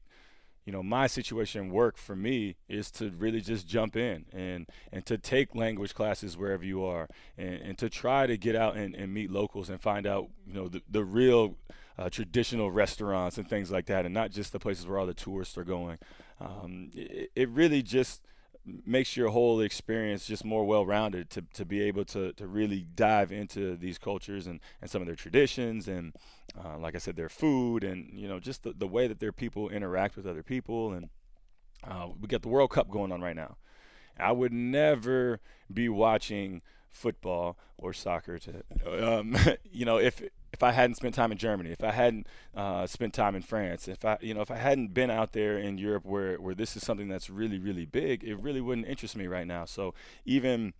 you know my situation work for me is to really just jump in and and to take language classes wherever you are and, and to try to get out and, and meet locals and find out you know the, the real uh, traditional restaurants and things like that, and not just the places where all the tourists are going. Um, it, it, really just makes your whole experience just more well-rounded to, to be able to, to really dive into these cultures and, and some of their traditions and uh, like I said their food and you know just the, the way that their people interact with other people and uh, we got the World Cup going on right now. I would never be watching football or soccer to um, you know if if I hadn't spent time in Germany, if I hadn't uh, spent time in France, if I you know if I hadn't been out there in Europe where where this is something that's really really big, it really wouldn't interest me right now. So even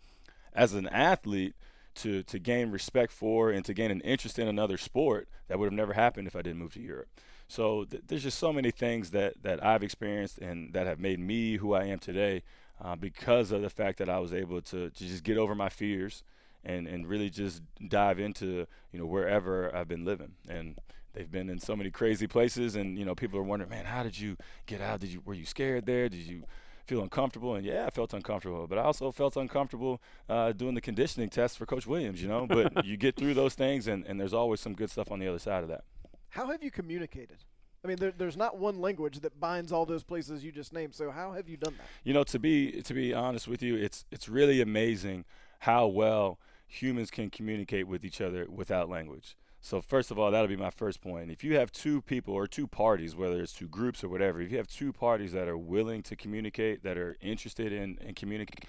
as an athlete, to to gain respect for and to gain an interest in another sport, that would have never happened if I didn't move to Europe. So th- there's just so many things that that I've experienced and that have made me who I am today uh, because of the fact that I was able to, to just get over my fears and and really just dive into you know wherever I've been living. And they've been in so many crazy places and you know people are wondering man how did you get out? Did you were you scared there? Did you feel uncomfortable? And yeah I felt uncomfortable but I also felt uncomfortable uh, doing the conditioning test for coach Williams you know? But you get through those things and, and there's always some good stuff on the other side of that. How have you communicated? I mean, there, there's not one language that binds all those places you just named. So how have you done that? You know, to be to be honest with you, it's it's really amazing how well humans can communicate with each other without language. So first of all, that'll be my first point. If you have two people or two parties, whether it's two groups or whatever, if you have two parties that are willing to communicate, that are interested in, in communicating,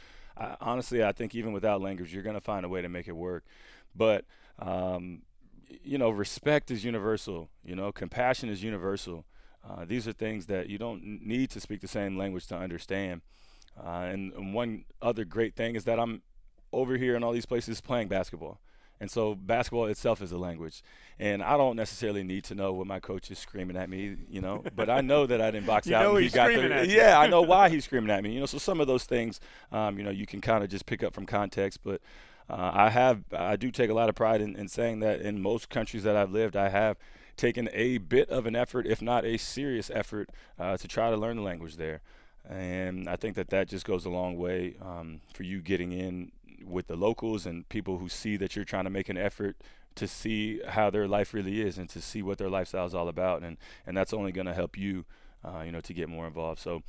honestly, I think even without language, you're going to find a way to make it work. But um, you know, respect is universal. You know, compassion is universal. Uh, these are things that you don't need to speak the same language to understand. Uh, and, and, one other great thing is that I'm over here in all these places playing basketball. And so basketball itself is a language. And I don't necessarily need to know what my coach is screaming at me, you know, but I know that I didn't box you out. Know he's he got screaming the, at you. Yeah, I know why he's screaming at me. You know, so some of those things, um, you know, you can kind of just pick up from context. But uh, I have, I do take a lot of pride in, in saying that in most countries that I've lived, I have taken a bit of an effort, if not a serious effort, uh, to try to learn the language there. And I think that that just goes a long way um, for you getting in with the locals and people who see that you're trying to make an effort to see how their life really is and to see what their lifestyle is all about. And, and that's only going to help you, uh, you know, to get more involved. So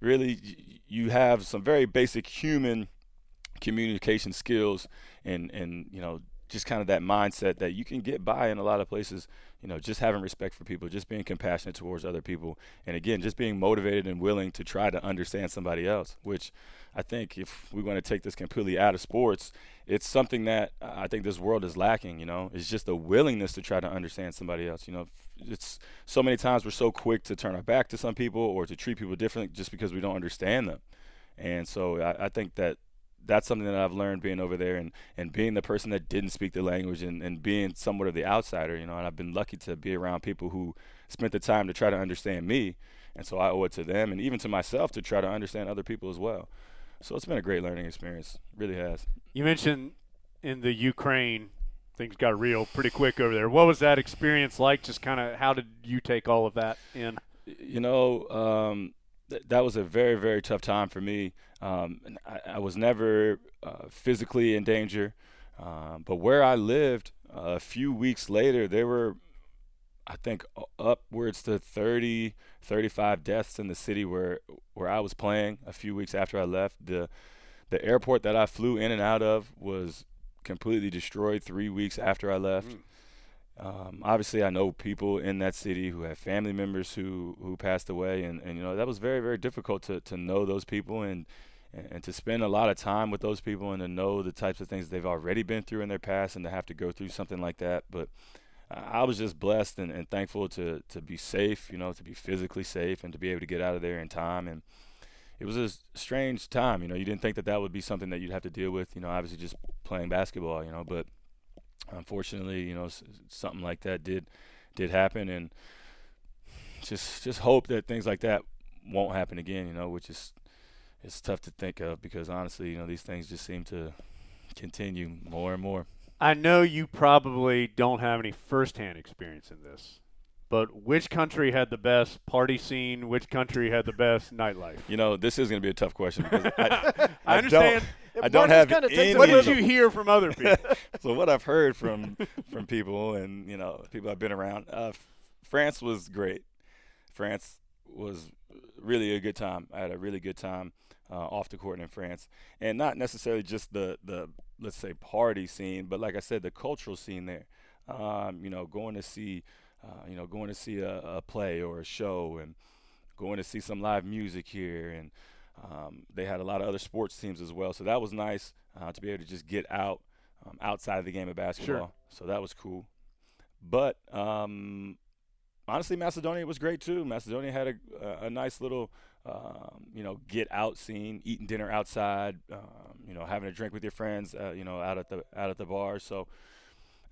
really, you have some very basic human communication skills and, and you know, just kind of that mindset that you can get by in a lot of places, you know, just having respect for people, just being compassionate towards other people. And again, just being motivated and willing to try to understand somebody else, which I think if we want to take this completely out of sports, it's something that I think this world is lacking, you know, it's just a willingness to try to understand somebody else, you know. It's so many times we're so quick to turn our back to some people or to treat people differently just because we don't understand them. And so I, I think that that's something that I've learned being over there and, and being the person that didn't speak the language and, and being somewhat of the outsider, you know, and I've been lucky to be around people who spent the time to try to understand me. And so I owe it to them and even to myself to try to understand other people as well. So it's been a great learning experience. Really has. You mentioned in the Ukraine, things got real pretty quick over there. What was that experience like? Just kind of how did you take all of that in? You know, um, th- that was a very, very tough time for me. Um, I, I, was never uh, physically in danger, um, but where I lived, uh, a few weeks later, there were, I think, upwards to 30, 35 deaths in the city where where I was playing. A few weeks after I left, the the airport that I flew in and out of was completely destroyed. Three weeks after I left. Mm. Um, obviously, I know people in that city who have family members who, who passed away, and, and you know that was very very difficult to, to know those people and and to spend a lot of time with those people and to know the types of things they've already been through in their past and to have to go through something like that. But I was just blessed and, and thankful to to be safe, you know, to be physically safe and to be able to get out of there in time. And it was a strange time, you know. You didn't think that that would be something that you'd have to deal with, you know. Obviously, just playing basketball, you know, but unfortunately, you know, something like that did did happen, and just just hope that things like that won't happen again, you know, which is it's tough to think of because honestly, you know, these things just seem to continue more and more. I know you probably don't have any firsthand experience in this, but which country had the best party scene? Which country had the best nightlife? You know, this is going to be a tough question because I, I, I understand. Don't, I don't have any. What did you hear from other people? so what I've heard from from people and you know people I've been around, uh, France was great. France was really a good time. I had a really good time uh, off the court in France, and not necessarily just the the let's say party scene, but like I said, the cultural scene there. Um, you know, going to see, uh, you know, going to see a, a, play or a show, and going to see some live music here, and um, they had a lot of other sports teams as well. So that was nice uh, to be able to just get out um, outside of the game of basketball. Sure. So that was cool. But um, honestly, Macedonia was great too. Macedonia had a, a nice little um, you know, get out scene, eating dinner outside, um, you know, having a drink with your friends, uh, you know, out at the out at the bar. So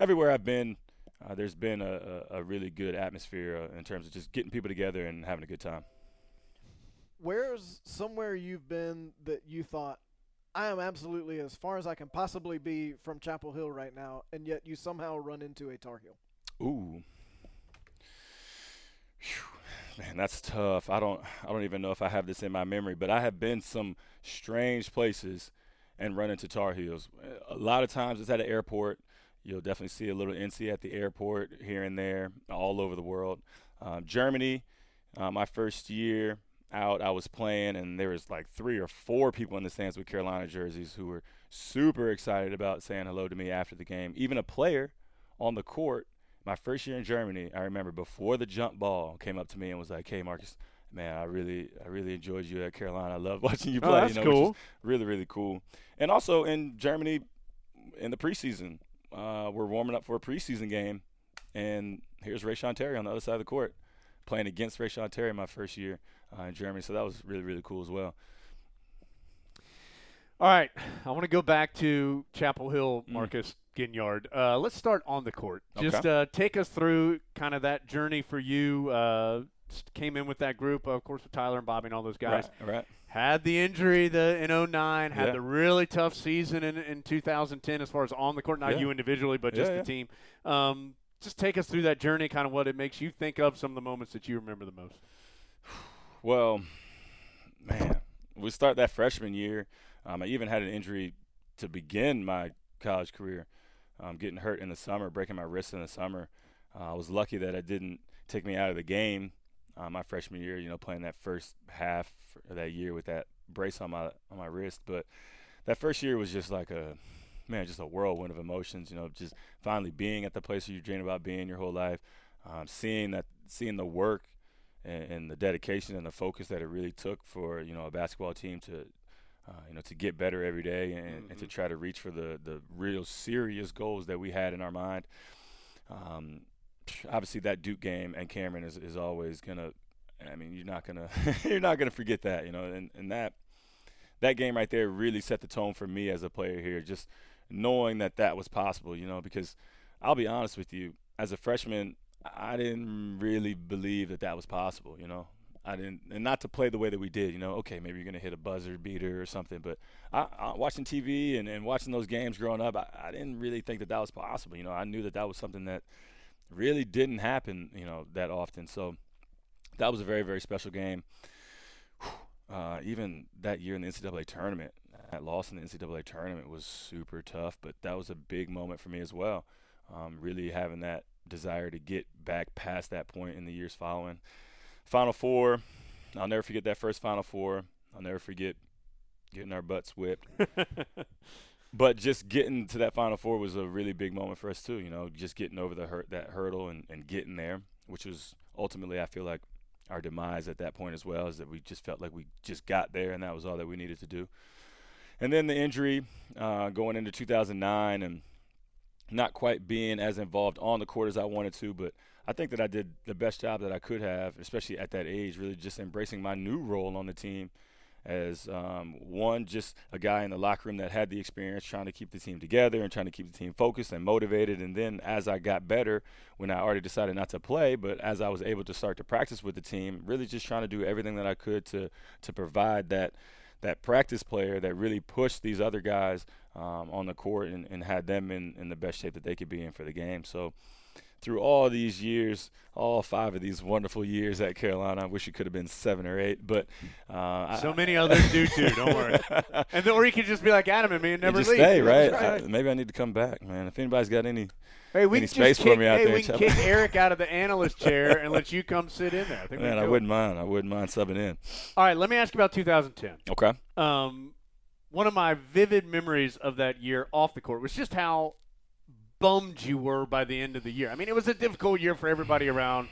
everywhere I've been, uh, there's been a, a, really good atmosphere uh, in terms of just getting people together and having a good time. Where's somewhere you've been that you thought I am absolutely as far as I can possibly be from Chapel Hill right now, and yet you somehow run into a Tar Heel? Ooh. Whew man, that's tough. I don't I don't even know if I have this in my memory, but I have been some strange places and run into Tar Heels. A lot of times it's at an airport. You'll definitely see a little NC at the airport here and there, all over the world. Um, Germany, uh, my first year out, I was playing, and there was like three or four people in the stands with Carolina jerseys who were super excited about saying hello to me after the game. Even a player on the court my first year in Germany, I remember before the jump ball came up to me and was like, "Hey, Marcus, man, I really, I really enjoyed you at Carolina. I love watching you oh, play. Oh, that's you know, cool. really, really cool. And also in Germany, in the preseason, uh, we're warming up for a preseason game, and here's Reyshawn Terry on the other side of the court, playing against Reyshawn Terry my first year uh, in Germany. So that was really, really cool as well. All right, I want to go back to Chapel Hill, mm. Marcus mm. Ginyard. Uh, let's start on the court. Okay. Just uh, take us through kind of that journey for you. Uh, came in with that group, of course, with Tyler and Bobby and all those guys. Right. right. Had the injury the in 09, had yeah. the really tough season in, in 2010 as far as on the court, not yeah. you individually, but just yeah, the team. Um, just take us through that journey, kind of what it makes you think of, some of the moments that you remember the most. Well, man, we start that freshman year. Um, I even had an injury to begin my college career, um, getting hurt in the summer, breaking my wrist in the summer. Uh, I was lucky that it didn't take me out of the game uh, my freshman year. You know, playing that first half of that year with that brace on my on my wrist, but that first year was just like a man, just a whirlwind of emotions. You know, just finally being at the place where you dreamed about being your whole life, um, seeing that, seeing the work and, and, the dedication and the focus that it really took for you know a basketball team to. Uh, you know, to get better every day and, mm-hmm. and, to mm-hmm. try to reach for the, the real serious goals that we had in our mind. Um, obviously, that Duke game and Cameron is, is always gonna. I mean, you're not gonna you're not gonna forget that. You know, and, and that that game right there really set the tone for me as a player here. Just knowing that that was possible, you know, because I'll be honest with you, as a freshman, I didn't really believe that that was possible, you know. I didn't, and not to play the way that we did, you know. Okay, maybe you're gonna hit a buzzer beater or something, but I, I, watching TV and, and watching those games growing up, I, I didn't really think that that was possible. You know, I knew that that was something that really didn't happen, you know, that often. So that was a very, very special game. Uh, even that year in the NCAA tournament, that loss in the NCAA tournament was super tough, but that was a big moment for me as well. Um, really having that desire to get back past that point in the years following. Final four, I'll never forget that first Final Four. I'll never forget getting our butts whipped. but just getting to that Final Four was a really big moment for us too. You know, just getting over the hurt that hurdle and, and getting there, which was ultimately I feel like our demise at that point as well, is that we just felt like we just got there and that was all that we needed to do. And then the injury uh, going into 2009 and not quite being as involved on the court as I wanted to, but I think that I did the best job that I could have, especially at that age, really just embracing my new role on the team as um, one, just a guy in the locker room that had the experience trying to keep the team together and trying to keep the team focused and motivated. And then as I got better, when I already decided not to play, but as I was able to start to practice with the team, really just trying to do everything that I could to to provide that – that practice player that really pushed these other guys um, on the court and, and had them in, in the best shape that they could be in for the game. So through all these years, all five of these wonderful years at Carolina. I wish it could have been seven or eight, but uh, so I, many others do too. Don't worry. and then, or you could just be like Adam and me and never just leave. Stay right. right. I, maybe I need to come back, man. If anybody's got any Hey, we any can space kick, for me out hey, there. we can kick Eric out of the analyst chair and let you come sit in there. I think Man, I wouldn't mind. I wouldn't mind subbing in. All right, let me ask you about 2010. Okay. Um, one of my vivid memories of that year off the court was just how bummed you were by the end of the year. I mean, it was a difficult year for everybody around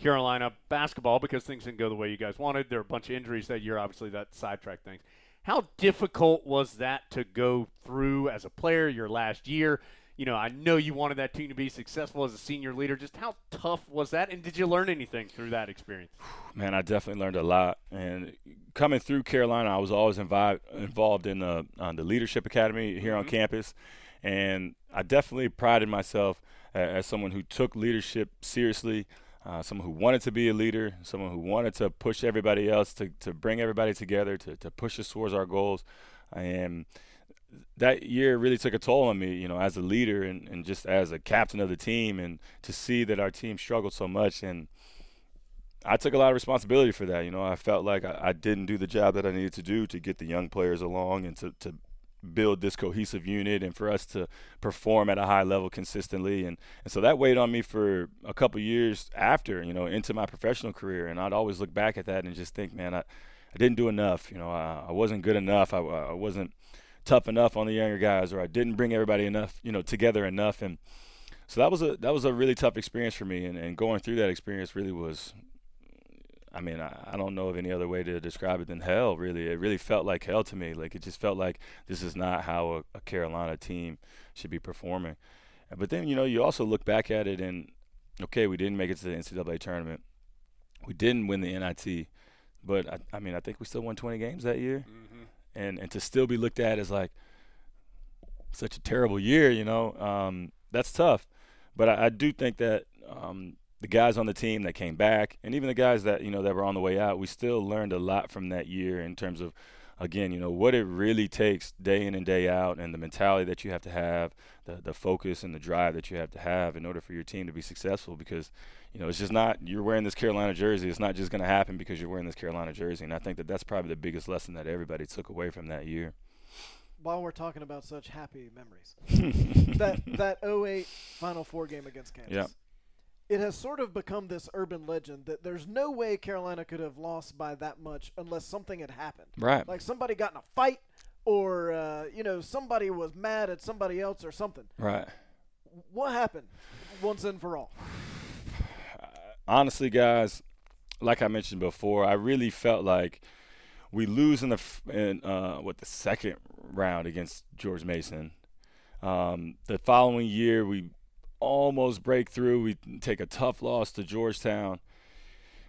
Carolina basketball because things didn't go the way you guys wanted. There were a bunch of injuries that year, obviously, that sidetracked things. How difficult was that to go through as a player your last year? you know, I know you wanted that team to be successful as a senior leader. Just how tough was that, and did you learn anything through that experience? Man, I definitely learned a lot. And coming through Carolina, I was always invi- involved in the uh, the leadership academy here mm-hmm. on campus, and I definitely prided myself as someone who took leadership seriously. Uh, someone who wanted to be a leader, someone who wanted to push everybody else to, to bring everybody together, to, to push us towards our goals. And that year really took a toll on me, you know, as a leader and, and just as a captain of the team and to see that our team struggled so much and I took a lot of responsibility for that. You know, I felt like I, I didn't do the job that I needed to do to get the young players along and to, to build this cohesive unit and for us to perform at a high level consistently and, and so that weighed on me for a couple years after you know into my professional career and I'd always look back at that and just think man I, I didn't do enough you know I, I wasn't good enough I, I wasn't tough enough on the younger guys, or I didn't bring everybody enough, you know, together enough. And so that was a that was a really tough experience for me. And, and going through that experience really was, I mean, I, I don't know of any other way to describe it than hell. Really, it really felt like hell to me. Like it just felt like this is not how a, a Carolina team should be performing. But then you know you also look back at it and okay, we didn't make it to the NCAA tournament. We didn't win the NIT, but I, I mean I think we still won 20 games that year. Mm-hmm and and to still be looked at as like such a terrible year, you know, um, that's tough. But I, I do think that um, the guys on the team that came back, and even the guys that you know that were on the way out, we still learned a lot from that year in terms of, again, you know what it really takes day in and day out, and the mentality that you have to have, the the focus and the drive that you have to have in order for your team to be successful. Because, you know, it's just not you're wearing this Carolina jersey. It's not just going to happen because you're wearing this Carolina jersey. And I think that that's probably the biggest lesson that everybody took away from that year. While we're talking about such happy memories, that that 08 Final Four game against Kansas. Yeah. It has sort of become this urban legend that there's no way Carolina could have lost by that much unless something had happened. Right. Like somebody got in a fight, or uh, you know somebody was mad at somebody else or something. Right. What happened once and for all? honestly, guys, like I mentioned before, I really felt like we lose in the in uh, what the second round against George Mason. Um, the following year, we almost break through. We take a tough loss to Georgetown,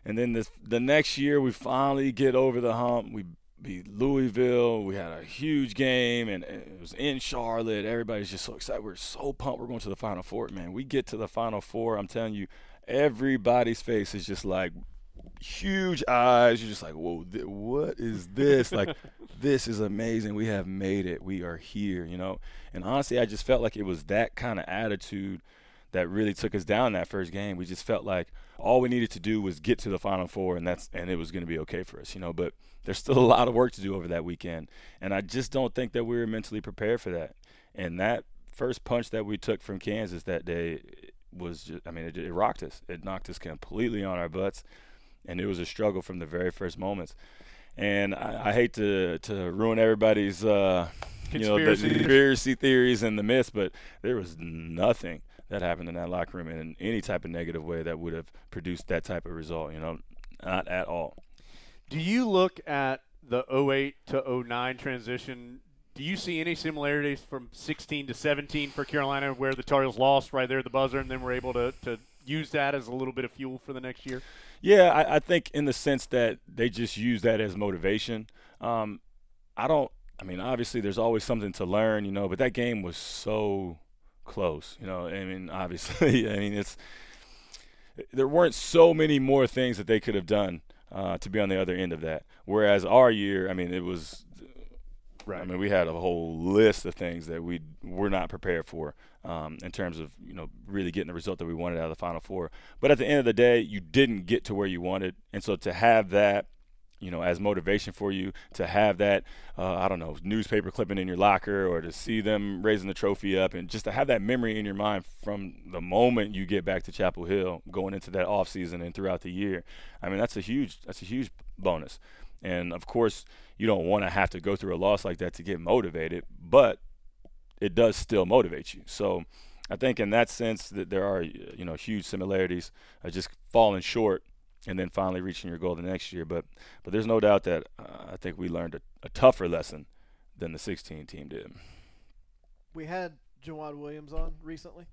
and then this, the next year we finally get over the hump. We beat Louisville. We had a huge game, and it was in Charlotte. Everybody's just so excited. We're so pumped. We're going to the Final Four, man. We get to the Final Four. I'm telling you, everybody's face is just like huge eyes. You're just like, whoa, th- what is this? like, this is amazing. We have made it. We are here, you know? And honestly, I just felt like it was that kind of attitude that really took us down that first game. We just felt like all we needed to do was get to the final four and that's and it was going to be okay for us, you know, but there's still a lot of work to do over that weekend. And I just don't think that we were mentally prepared for that. And that first punch that we took from Kansas that day was just I mean, it, it rocked us. It knocked us completely on our butts and it was a struggle from the very first moments. And I, I hate to to ruin everybody's uh, you know the Conspiracy. conspiracy theories and the myths, but there was nothing that happened in that locker room in any type of negative way that would have produced that type of result. You know, not at all. Do you look at the 08 to 09 transition? Do you see any similarities from 16 to 17 for Carolina, where the Tar Heels lost right there at the buzzer, and then were able to, to use that as a little bit of fuel for the next year? Yeah, I, I think in the sense that they just use that as motivation. Um, I don't. I mean, obviously, there's always something to learn, you know. But that game was so close, you know. I mean, obviously, I mean, it's there weren't so many more things that they could have done uh, to be on the other end of that. Whereas our year, I mean, it was. Right. I mean, we had a whole list of things that we were not prepared for um, in terms of you know really getting the result that we wanted out of the Final Four. But at the end of the day, you didn't get to where you wanted, and so to have that, you know, as motivation for you, to have that, uh, I don't know, newspaper clipping in your locker, or to see them raising the trophy up, and just to have that memory in your mind from the moment you get back to Chapel Hill, going into that off season and throughout the year. I mean, that's a huge that's a huge bonus. And of course, you don't want to have to go through a loss like that to get motivated, but it does still motivate you. So I think in that sense that there are you know huge similarities. Uh, just falling short and then finally reaching your goal the next year. But but there's no doubt that uh, I think we learned a, a tougher lesson than the 16 team did. We had Jawad Williams on recently,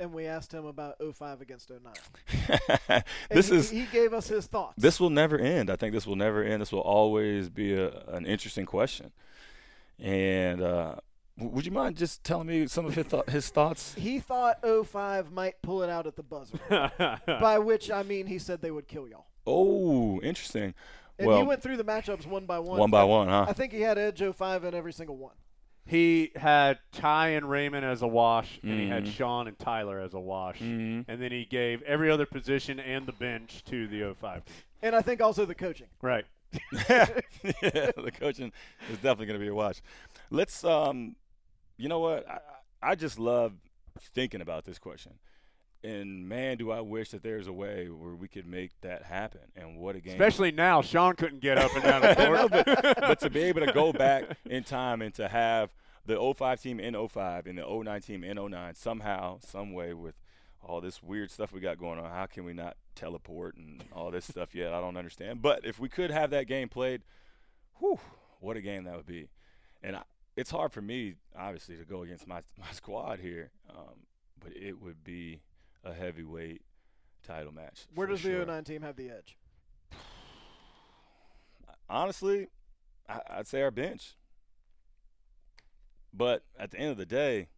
and we asked him about 05 against 09. This he, is he gave us his thoughts. this will never end. I think this will never end. This will always be a, an interesting question. And uh, would you mind just telling me some of his, th- his thoughts? he thought 05 might pull it out at the buzzer, by which I mean he said they would kill y'all. Oh, interesting. And well, he went through the matchups one by one. one by one, huh? I think he had Edge 05 in every single one. He had Ty and Raymond as a wash, and he had Mhm. Sean and Tyler as a wash. Mhm. And then he gave every other position and the bench to the 05. And I think also the coaching. Right. yeah, the coaching is definitely going to be a watch. Let's, um, you know what? I, I just love thinking about this question. And man, do I wish that there's a way where we could make that happen. And what a game! Especially now, Sean couldn't get up and down the court. but, but to be able to go back in time and to have the 05 team in 05 and the 09 team in 09 somehow, some way with all this weird stuff we got going on, how can we not teleport and all this stuff yet? I don't understand. But if we could have that game played, whew, what a game that would be. And I, it's hard for me, obviously, to go against my, my squad here, um, but it would be a heavyweight title match. Where does sure. the 09 team have the edge? honestly, I, I'd say our bench. But at the end of the day,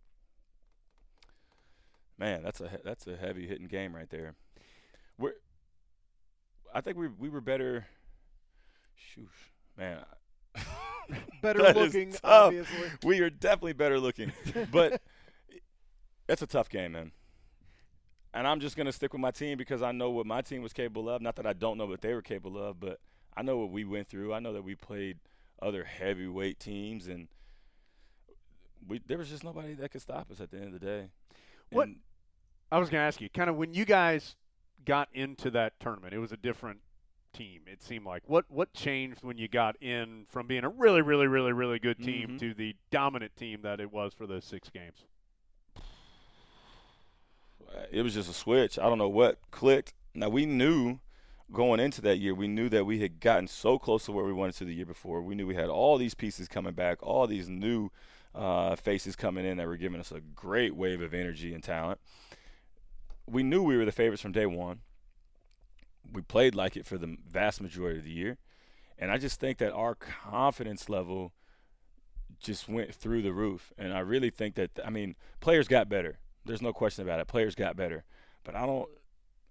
man, that's a that's a heavy hitting game right there. we're. I think we we were better. Shoot, man. Better looking, obviously. We are definitely better looking, but it's a tough game, man. And I'm just gonna stick with my team because I know what my team was capable of. Not that I don't know what they were capable of, but I know what we went through. I know that we played other heavyweight teams, and we there was just nobody that could stop us at the end of the day. What- And I was going to ask you, kind of when you guys got into that tournament, it was a different team. It seemed like what what changed when you got in from being a really, really, really, really good team Mhm. to the dominant team that it was for those six games. it was just a switch. I don't know what clicked. Now we knew going into that year, we knew that we had gotten so close to where we wanted to the year before. We knew we had all these pieces coming back, all these new uh, faces coming in that were giving us a great wave of energy and talent. We knew we were the favorites from day one. We played like it for the vast majority of the year. And I just think that our confidence level just went through the roof. And I really think that, I mean, players got better. There's no question about it. Players got better. But I don't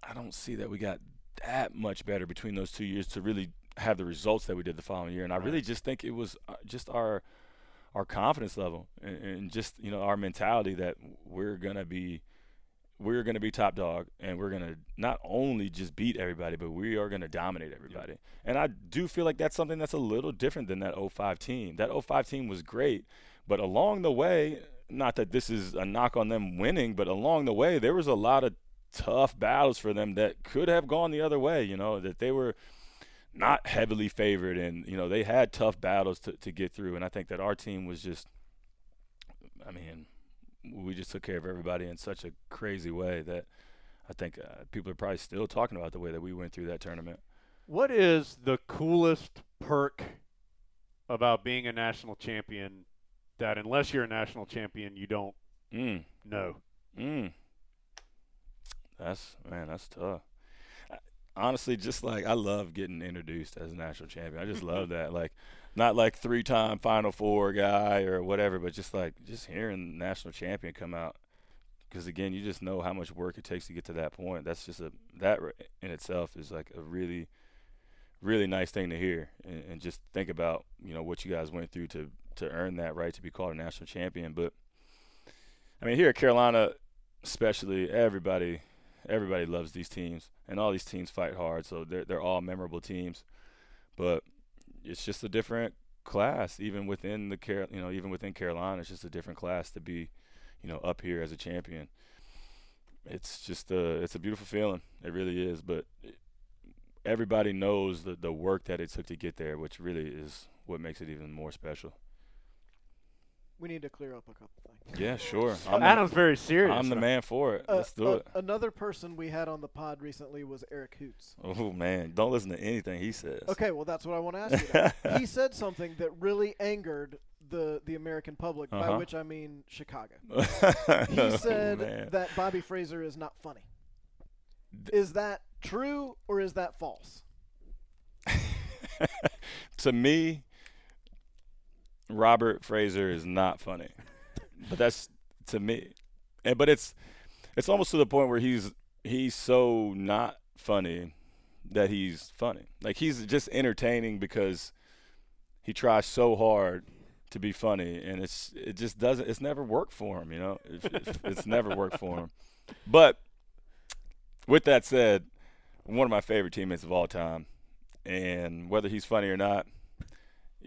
I don't see that we got that much better between those two years to really have the results that we did the following year. And I really just think it was uh, just our our confidence level and, and just you know our mentality that we're gonna be we're gonna be top dog and we're gonna not only just beat everybody, but we are gonna dominate everybody. And I do feel like that's something that's a little different than that 05 team. That 05 team was great, but along the way, not that this is a knock on them winning, but along the way there was a lot of tough battles for them that could have gone the other way. You know that they were not heavily favored, and you know they had tough battles to to get through. And I think that our team was just, I mean, we just took care of everybody in such a crazy way that I think uh, people are probably still talking about the way that we went through that tournament. What is the coolest perk about being a national champion that unless you're a national champion you don't Mm. know? Mm. That's man, that's tough. I- Honestly, just like I love getting introduced as a national champion. I just love that. Like, not like three-time Final Four guy or whatever, but just like just hearing national champion come out. Because again, you just know how much work it takes to get to that point. That's just a that in itself is like a really, really nice thing to hear, and, and just think about you know what you guys went through to to earn that right to be called a national champion. But I mean, here at Carolina, especially everybody everybody loves these teams and all these teams fight hard so they're they're all memorable teams but it's just a different class even within the Car- you know even within Carolina it's just a different class to be you know up here as a champion. It's just a it's a beautiful feeling. It really is but everybody knows the the work that it took to get there which really is what makes it even more special We need to clear up a couple things. yeah sure I'm, Adam's very serious. I'm the man for it Uh, let's do uh, it Another person we had on the pod recently was Eric Hoots. oh man don't listen to anything he says Okay, well that's what I want to ask you. Now. he said something that really angered the the American public, by Uh-huh. which I mean Chicago. Oh, He said man. that Bobby Frasor is not funny. Is that true or is that false? to me, Robert Frasor is not funny, but that's to me. And but it's it's almost to the point where he's he's so not funny that he's funny. Like he's just entertaining because he tries so hard to be funny, and it's it just doesn't. It's never worked for him. You know, it's, never worked for him. But with that said, one of my favorite teammates of all time, and whether he's funny or not,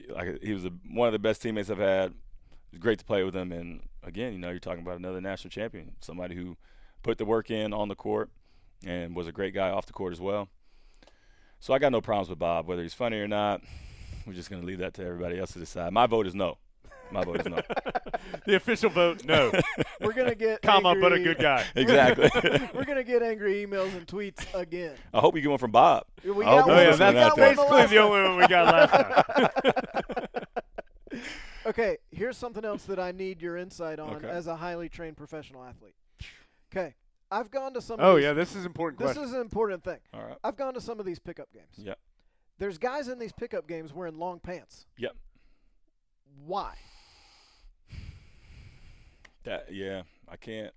like he was a, one of the best teammates I've had. It was great to play with him, and again, you know, you're talking about another national champion, somebody who put the work in on the court and was a great guy off the court as well. So I got no problems with Bob, whether he's funny or not. We're just going to leave that to everybody else to decide. My vote is no. My vote is no. the official vote, no. We're gonna get Comma, but a good guy. exactly. We're gonna get angry emails and tweets again. I hope you get one from Bob. We got hope oh, one- Oh yeah, there's we one that's out got there. one basically the only one we got last time. Okay, here's something else that I need your insight on Okay. as a highly trained professional athlete. Okay, I've gone to some. Oh of these, yeah, this is important this question. is an important thing. All right. I've gone to some of these pickup games. Yep. There's guys in these pickup games wearing long pants. Yep. Why? That yeah, I can't.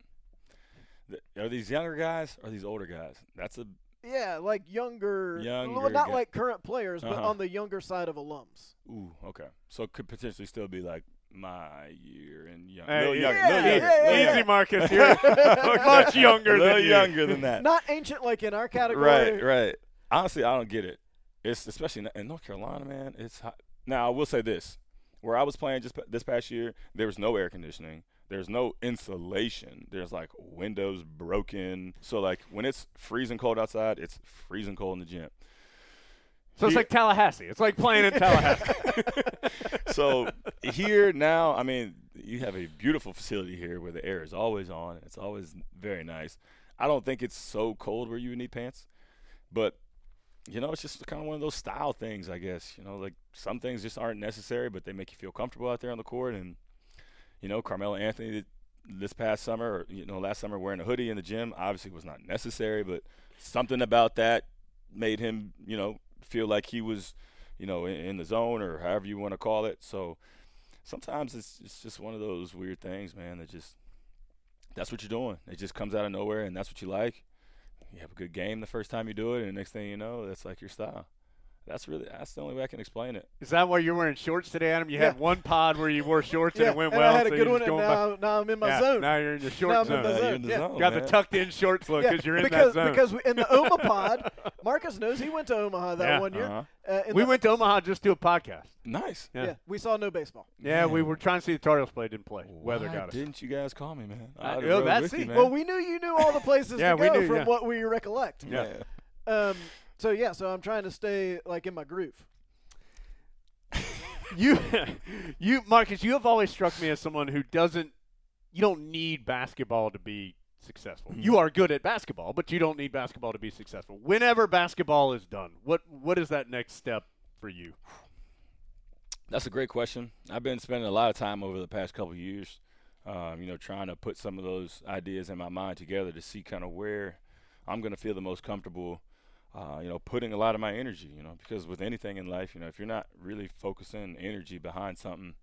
th- Are these younger guys or these older guys? That's a Yeah, like younger, Younger well, not guy. like current players, but Uh-huh. on the younger side of alums. Ooh, okay. So it could potentially still be like my year and young, Hey, little yeah, younger, yeah, little yeah, younger, yeah, little yeah. Easy. Marcus. You're much younger a little than you. younger than that. Not ancient like in our category. Right, right. Honestly, I don't get it. It's especially in- in North Carolina, man. It's hot. Now I will say this: where I was playing just pa- this past year, there was no air conditioning. There's no insulation. There's like windows broken. So like when it's freezing cold outside, it's freezing cold in the gym. So it's like Tallahassee. It's like playing in Tallahassee. so here now, I mean, you have a beautiful facility here where the air is always on. It's always very nice. I don't think it's so cold where you would need pants, but you know, it's just kind of one of those style things, I guess. You know, like some things just aren't necessary, but they make you feel comfortable out there on the court. And you know, Carmelo Anthony this past summer, or you know, last summer wearing a hoodie in the gym, obviously was not necessary, but something about that made him, you know, feel like he was, you know, in, in the zone or however you want to call it. So sometimes it's it's just one of those weird things, man. That just that's what you're doing. It just comes out of nowhere, and that's what you like. You have a good game the first time you do it, and the next thing you know, that's like your style. That's really that's the only way I can explain it. Is that why you're wearing shorts today, Adam? You Yeah. had one pod where you wore shorts Yeah, and it went and well. I had a so good one, and now, now I'm in my yeah, zone. Now you're in your short Now I'm in the zone. you're in the yeah. zone, Got the tucked in shorts look Yeah, because you're in because, that zone. Because in the Oma pod, Marcus knows he went to Omaha that Yeah. one year. Uh-huh. Uh, we the- went to Omaha just to do a podcast. Nice. Yeah. Yeah, we saw no baseball. Yeah, we were trying to see the Tar Heels play. Didn't play. Weather Why got us. Didn't you guys call me, man? I- I'd well, that's it. Well, we knew you knew all the places to go from what we recollect. Yeah. So yeah, so I'm trying to stay like in my groove. you, you, Marcus, you have always struck me as someone who doesn't. You don't need basketball to be successful. Mm-hmm. You are good at basketball, but you don't need basketball to be successful. Whenever basketball is done, what what is that next step for you? That's a great question. I've been spending a lot of time over the past couple of years, um, you know, trying to put some of those ideas in my mind together to see kind of where I'm going to feel the most comfortable, uh, you know, putting a lot of my energy, you know, because with anything in life, you know, if you're not really focusing energy behind something,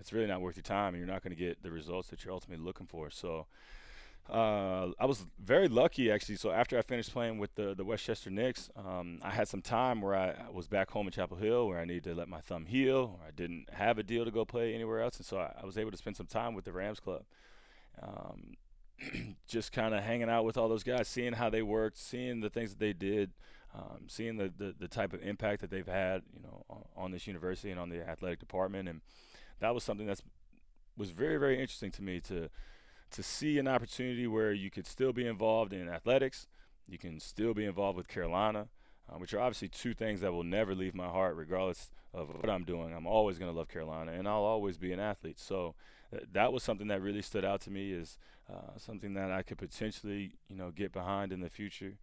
it's really not worth your time and you're not going to get the results that you're ultimately looking for. So, uh, I was very lucky actually. So after I finished playing with the the Westchester Knicks, um, I had some time where I was back home in Chapel Hill, where I needed to let my thumb heal, or I didn't have a deal to go play anywhere else, and so I, I was able to spend some time with the Rams club. Um, just kind of hanging out with all those guys, seeing how they worked, seeing the things that they did, um, seeing the, the the type of impact that they've had, you know, on, on this university and on the athletic department, and that was something that's was very very interesting to me to to see an opportunity where you could still be involved in athletics, you can still be involved with Carolina, uh, which are obviously two things that will never leave my heart, regardless of what I'm doing. I'm always going to love Carolina, and I'll always be an athlete. So that was something that really stood out to me as uh, something that I could potentially, you know, get behind in the future.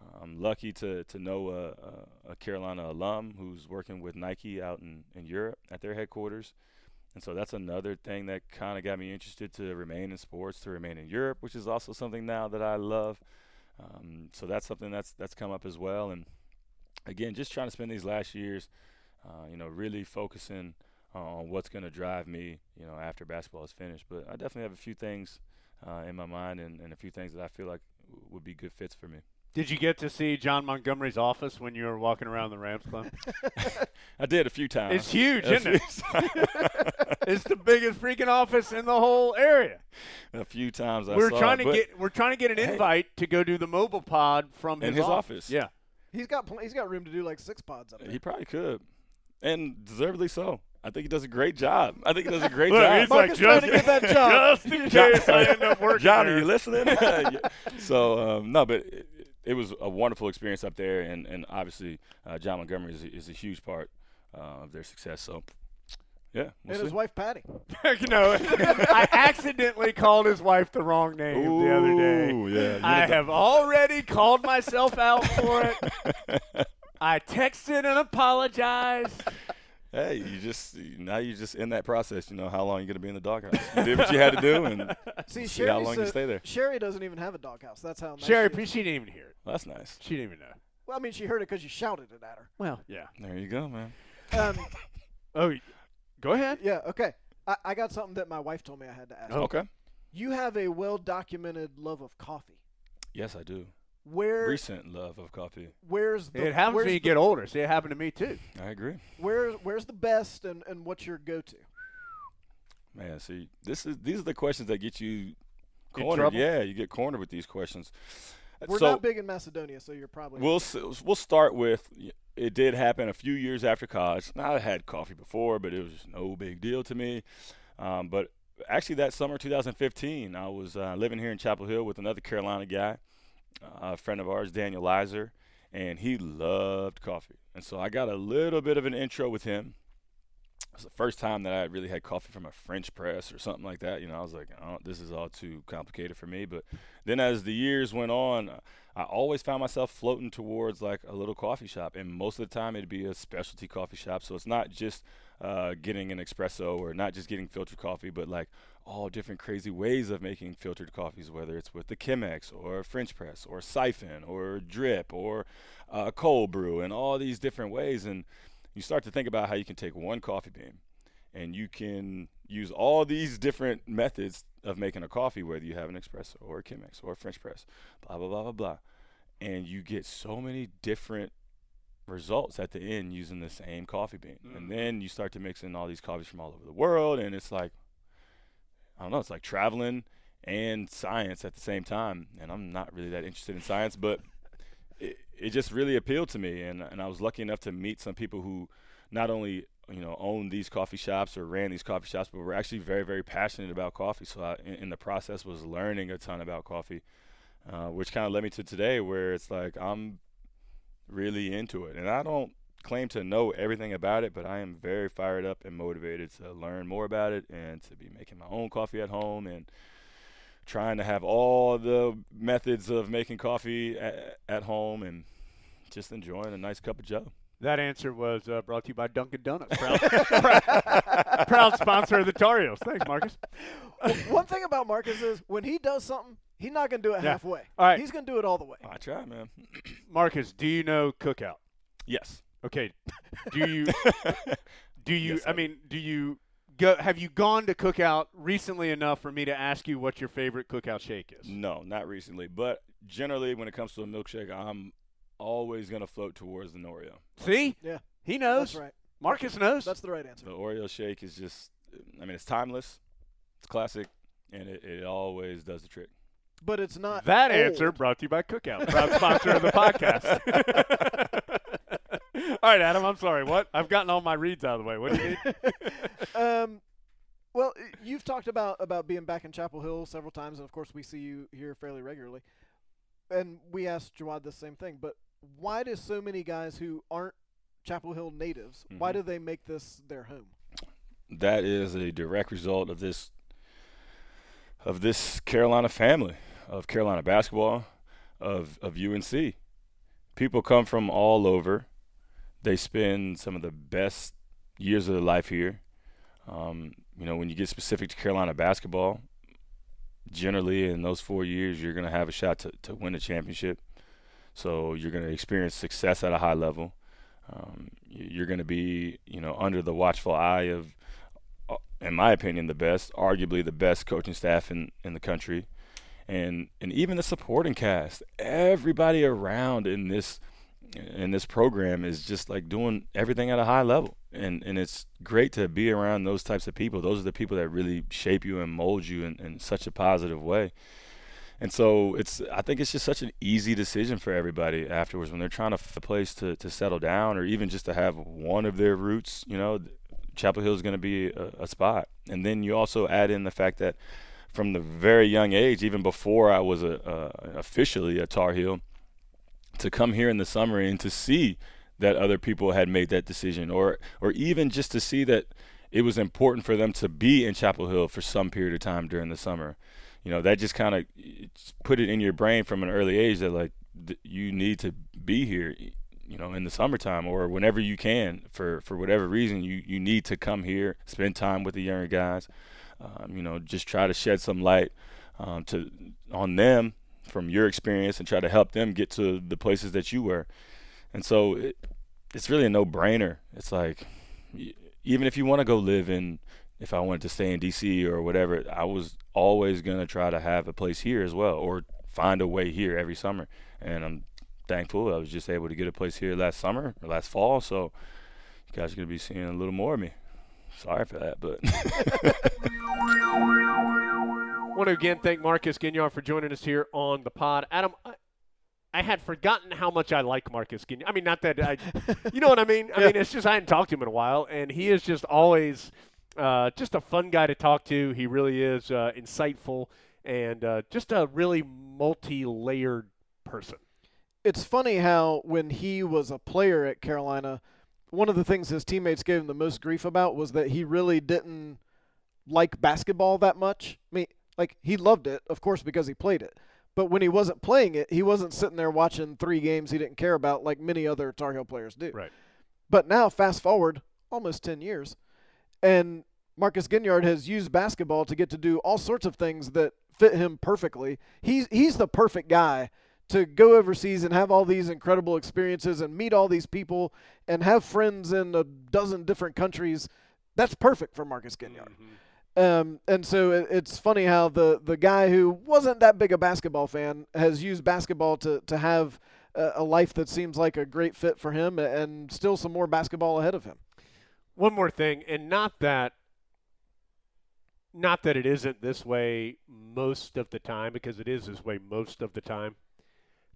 Uh, I'm lucky to to know a, a, a Carolina alum who's working with Nike out in, in Europe at their headquarters. And so that's another thing that kind of got me interested to remain in sports, to remain in Europe, which is also something now that I love. Um, so that's something that's that's come up as well. And again, just trying to spend these last years, uh, you know, really focusing on what's going to drive me, you know, after basketball is finished. But I definitely have a few things uh, in my mind and, and a few things that I feel like w- would be good fits for me. Did you get to see John Montgomery's office when you were walking around the Rams club? I did a few times. It's huge, isn't it? it's the biggest freaking office in the whole area. a few times I we're saw trying it, to get we're trying to get an Hey. invite to go do the mobile pod from In his, his office. Yeah. He's got pl- he's got room to do like six pods up there. He probably could, and deservedly so. I think he does a great job. I think he does a great Look, job. he's like Marcus trying to just, get that job. just in case I end up working John, there. are you listening? Yeah. so um, no, but it, it was a wonderful experience up there, and and obviously uh, John Montgomery is, a- is a huge part uh, of their success. So yeah, we'll and his wife Patty. you know, I accidentally called his wife the wrong name the other day. Yeah. I have already called myself out for it. I texted and apologized. Hey, you just now you just in that process. You know how long you're gonna be in the doghouse. You did what you had to do, and See, we'll see Sherry how long you stay there. Sherry doesn't even have a doghouse. That's how. Nice Sherry, she, is. she didn't even hear it. Well, that's nice. She didn't even know. Well, I mean, she heard it because you shouted it at her. Well, yeah. There you go, man. Um, Oh, go ahead. yeah. Okay. I, I got something that my wife told me I had to ask. Oh. Okay. You have a well-documented love of coffee. Yes, I do. Where recent love of coffee. where's the It happens where's when you the, get older. See, it happened to me too. I agree. where where's the best and, and what's your go to? Man, see, this is these are the questions that get you cornered. Yeah, you get cornered with these questions. We're so not big in Macedonia, so you're probably we'll s- we'll start with it did happen a few years after college. Now I had coffee before, but it was no big deal to me. Um, but actually, that summer 2015, I was uh, living here in Chapel Hill with another Carolina guy, a friend of ours, Daniel Lizer, and he loved coffee. And so I got a little bit of an intro with him. It was the first time that I really had coffee from a French press or something like that. You know, I was like, oh, this is all too complicated for me. But then as the years went on, I always found myself floating towards like a little coffee shop. And most of the time it'd be a specialty coffee shop. So it's not just uh, getting an espresso or not just getting filtered coffee, but like all different crazy ways of making filtered coffees, whether it's with the Chemex or French press or siphon or drip or uh, cold brew and all these different ways. And you start to think about how you can take one coffee bean and you can use all these different methods of making a coffee, whether you have an espresso or a Chemex or a French press, blah, blah, blah, blah, blah. And you get so many different results at the end using the same coffee bean. And then you start to mix in all these coffees from all over the world. And it's like, I don't know, it's like traveling and science at the same time. And I'm not really that interested in science, but it, it just really appealed to me. And, and I was lucky enough to meet some people who not only you know owned these coffee shops or ran these coffee shops, but were actually very very passionate about coffee. So I, in, in the process, was learning a ton about coffee, uh, which kind of led me to today, where it's like I'm really into it, and I don't claim to know everything about it, but I am very fired up and motivated to learn more about it and to be making my own coffee at home and trying to have all the methods of making coffee at, at home and just enjoying a nice cup of Joe. That answer was uh, brought to you by Dunkin' Donuts, proud, proud, proud sponsor of the Tar Heels. Thanks, Marcus. Well, one thing about Marcus is when he does something, he's not going to do it Yeah. halfway. All right. He's going to do it all the way. I try, man. Marcus, do you know Cookout? Yes. Okay. Do you? do you? Yes, I I mean, do you go? Have you gone to Cookout recently enough for me to ask you what your favorite Cookout shake is? No, not recently. But generally, when it comes to a milkshake, I'm always going to float towards the Oreo. See, Yeah, he knows. that's right. Marcus knows. That's the right answer. The Oreo shake is just, I mean, it's timeless, it's classic, and it, it always does the trick. But it's not that old. answer brought to you by Cookout, proud sponsor of the podcast. all right, Adam. I'm sorry. What? I've gotten all my reads out of the way. What do you need? um, well, you've talked about about being back in Chapel Hill several times, and of course, we see you here fairly regularly. And we asked Jawad the same thing, but why do so many guys who aren't Chapel Hill natives, why Mhm. do they make this their home? That is a direct result of this, of this Carolina family, of Carolina basketball, of of UNC. People come from all over. They spend some of the best years of their life here. Um, you know, when you get specific to Carolina basketball, generally in those four years, you're going to have a shot to, to win a championship. So you're going to experience success at a high level. Um, you're going to be, you know, under the watchful eye of, uh, in my opinion, the best, arguably the best coaching staff in, in the country, and and even the supporting cast. Everybody around in this in this program is just like doing everything at a high level, and and it's great to be around those types of people. Those are the people that really shape you and mold you in, in such a positive way. And so it's I think it's just such an easy decision for everybody afterwards when they're trying to find a place to, to settle down or even just to have one of their roots, you know, Chapel Hill is going to be a, a spot. And then you also add in the fact that from the very young age, even before I was a, uh, officially a Tar Heel, to come here in the summer and to see that other people had made that decision, or or even just to see that it was important for them to be in Chapel Hill for some period of time during the summer. You know, that just kind of put it in your brain from an early age that like th- you need to be here. You know, in the summertime or whenever you can, for for whatever reason, you you need to come here, spend time with the younger guys. Um, you know, just try to shed some light um, to on them from your experience and try to help them get to the places that you were. And so it, it's really a no-brainer. It's like even if you want to go live in, if I wanted to stay in D.C. or whatever, I was always gonna try to have a place here as well, or find a way here every summer, and I'm thankful I was just able to get a place here last summer or last fall. So you guys are gonna be seeing a little more of me. Sorry for that, but. want to again thank Marcus Ginyard for joining us here on the pod. Adam, I, I had forgotten how much I like Marcus Ginyard. I mean, not that I, you know what I mean. I Yeah. mean, it's just I hadn't talked to him in a while, and he is just always uh, just a fun guy to talk to. He really is uh, insightful and uh, just a really multi-layered person. it's funny how when he was a player at Carolina, one of the things his teammates gave him the most grief about was that he really didn't like basketball that much. I mean, like he loved it, of course, because he played it. But when he wasn't playing it, he wasn't sitting there watching three games he didn't care about like many other Tar Heel players do. Right. But now, fast forward almost 10 years, and Marcus Ginyard has used basketball to get to do all sorts of things that fit him perfectly. He's, he's the perfect guy to go overseas and have all these incredible experiences and meet all these people and have friends in a dozen different countries. That's perfect for Marcus Ginyard. Mm-hmm. Um, and so it, it's funny how the, the guy who wasn't that big a basketball fan has used basketball to, to have a, a life that seems like a great fit for him and still some more basketball ahead of him. One more thing, and not that not that it isn't this way most of the time, because it is this way most of the time.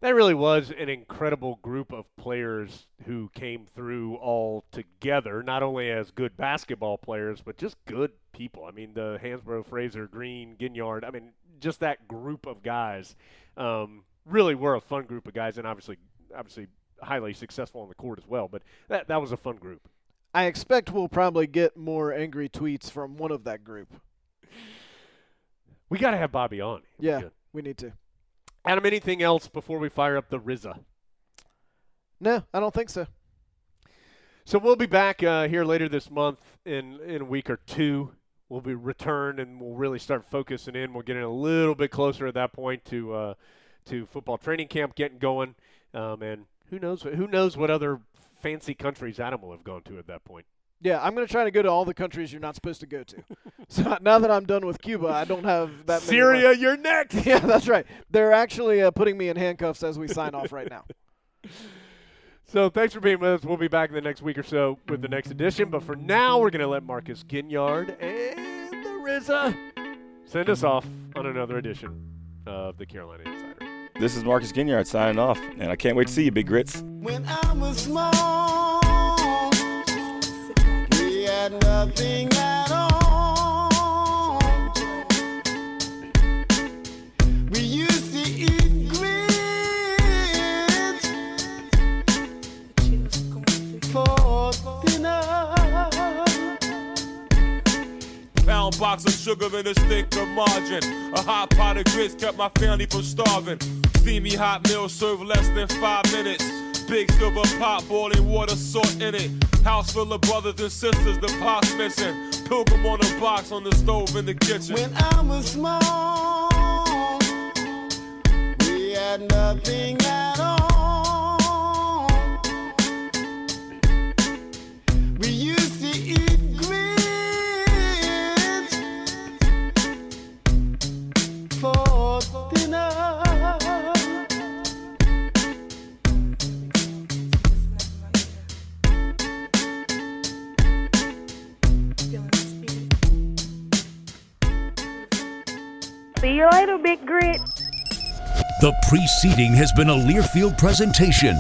That really was an incredible group of players who came through all together, not only as good basketball players, but just good people. I mean, the Hansbrough, Frasor, Green, Ginyard, I mean, just that group of guys um, really were a fun group of guys, and obviously, obviously highly successful on the court as well. But that, that was a fun group. I expect we'll probably get more angry tweets from one of that group. We got to have Bobby on. Yeah, we need to. Adam, anything else before we fire up the RZA? No, I don't think so. So we'll be back uh, here later this month in in a week or two. We'll be returned and we'll really start focusing in. We're getting a little bit closer at that point to uh, to football training camp getting going, um, and who knows who knows what other fancy countries Adam will have gone to at that point. Yeah, I'm going to try to go to all the countries you're not supposed to go to. so now that I'm done with Cuba, I don't have that many Syria, you're next. Yeah, that's right. They're actually uh, putting me in handcuffs as we sign off right now. So thanks for being with us. We'll be back in the next week or so with the next edition. But for now, we're going to let Marcus Ginyard and the RZA send us off on another edition of the Carolina Insider. This is Marcus Ginyard signing off, and I can't wait to see you, Big Grits. When I was small, we had nothing at all. We used to eat grits for dinner. Pound box of sugar and a stick of margarine. A hot pot of grits kept my family from starving. Steamy hot meal served less than five minutes. Big silver pot, boiling water, salt in it. House full of brothers and sisters, the pot's missing. Pilgrim on a box on the stove in the kitchen. When I was small, we had nothing at all. You later, Big Grit. The preceding has been a Learfield presentation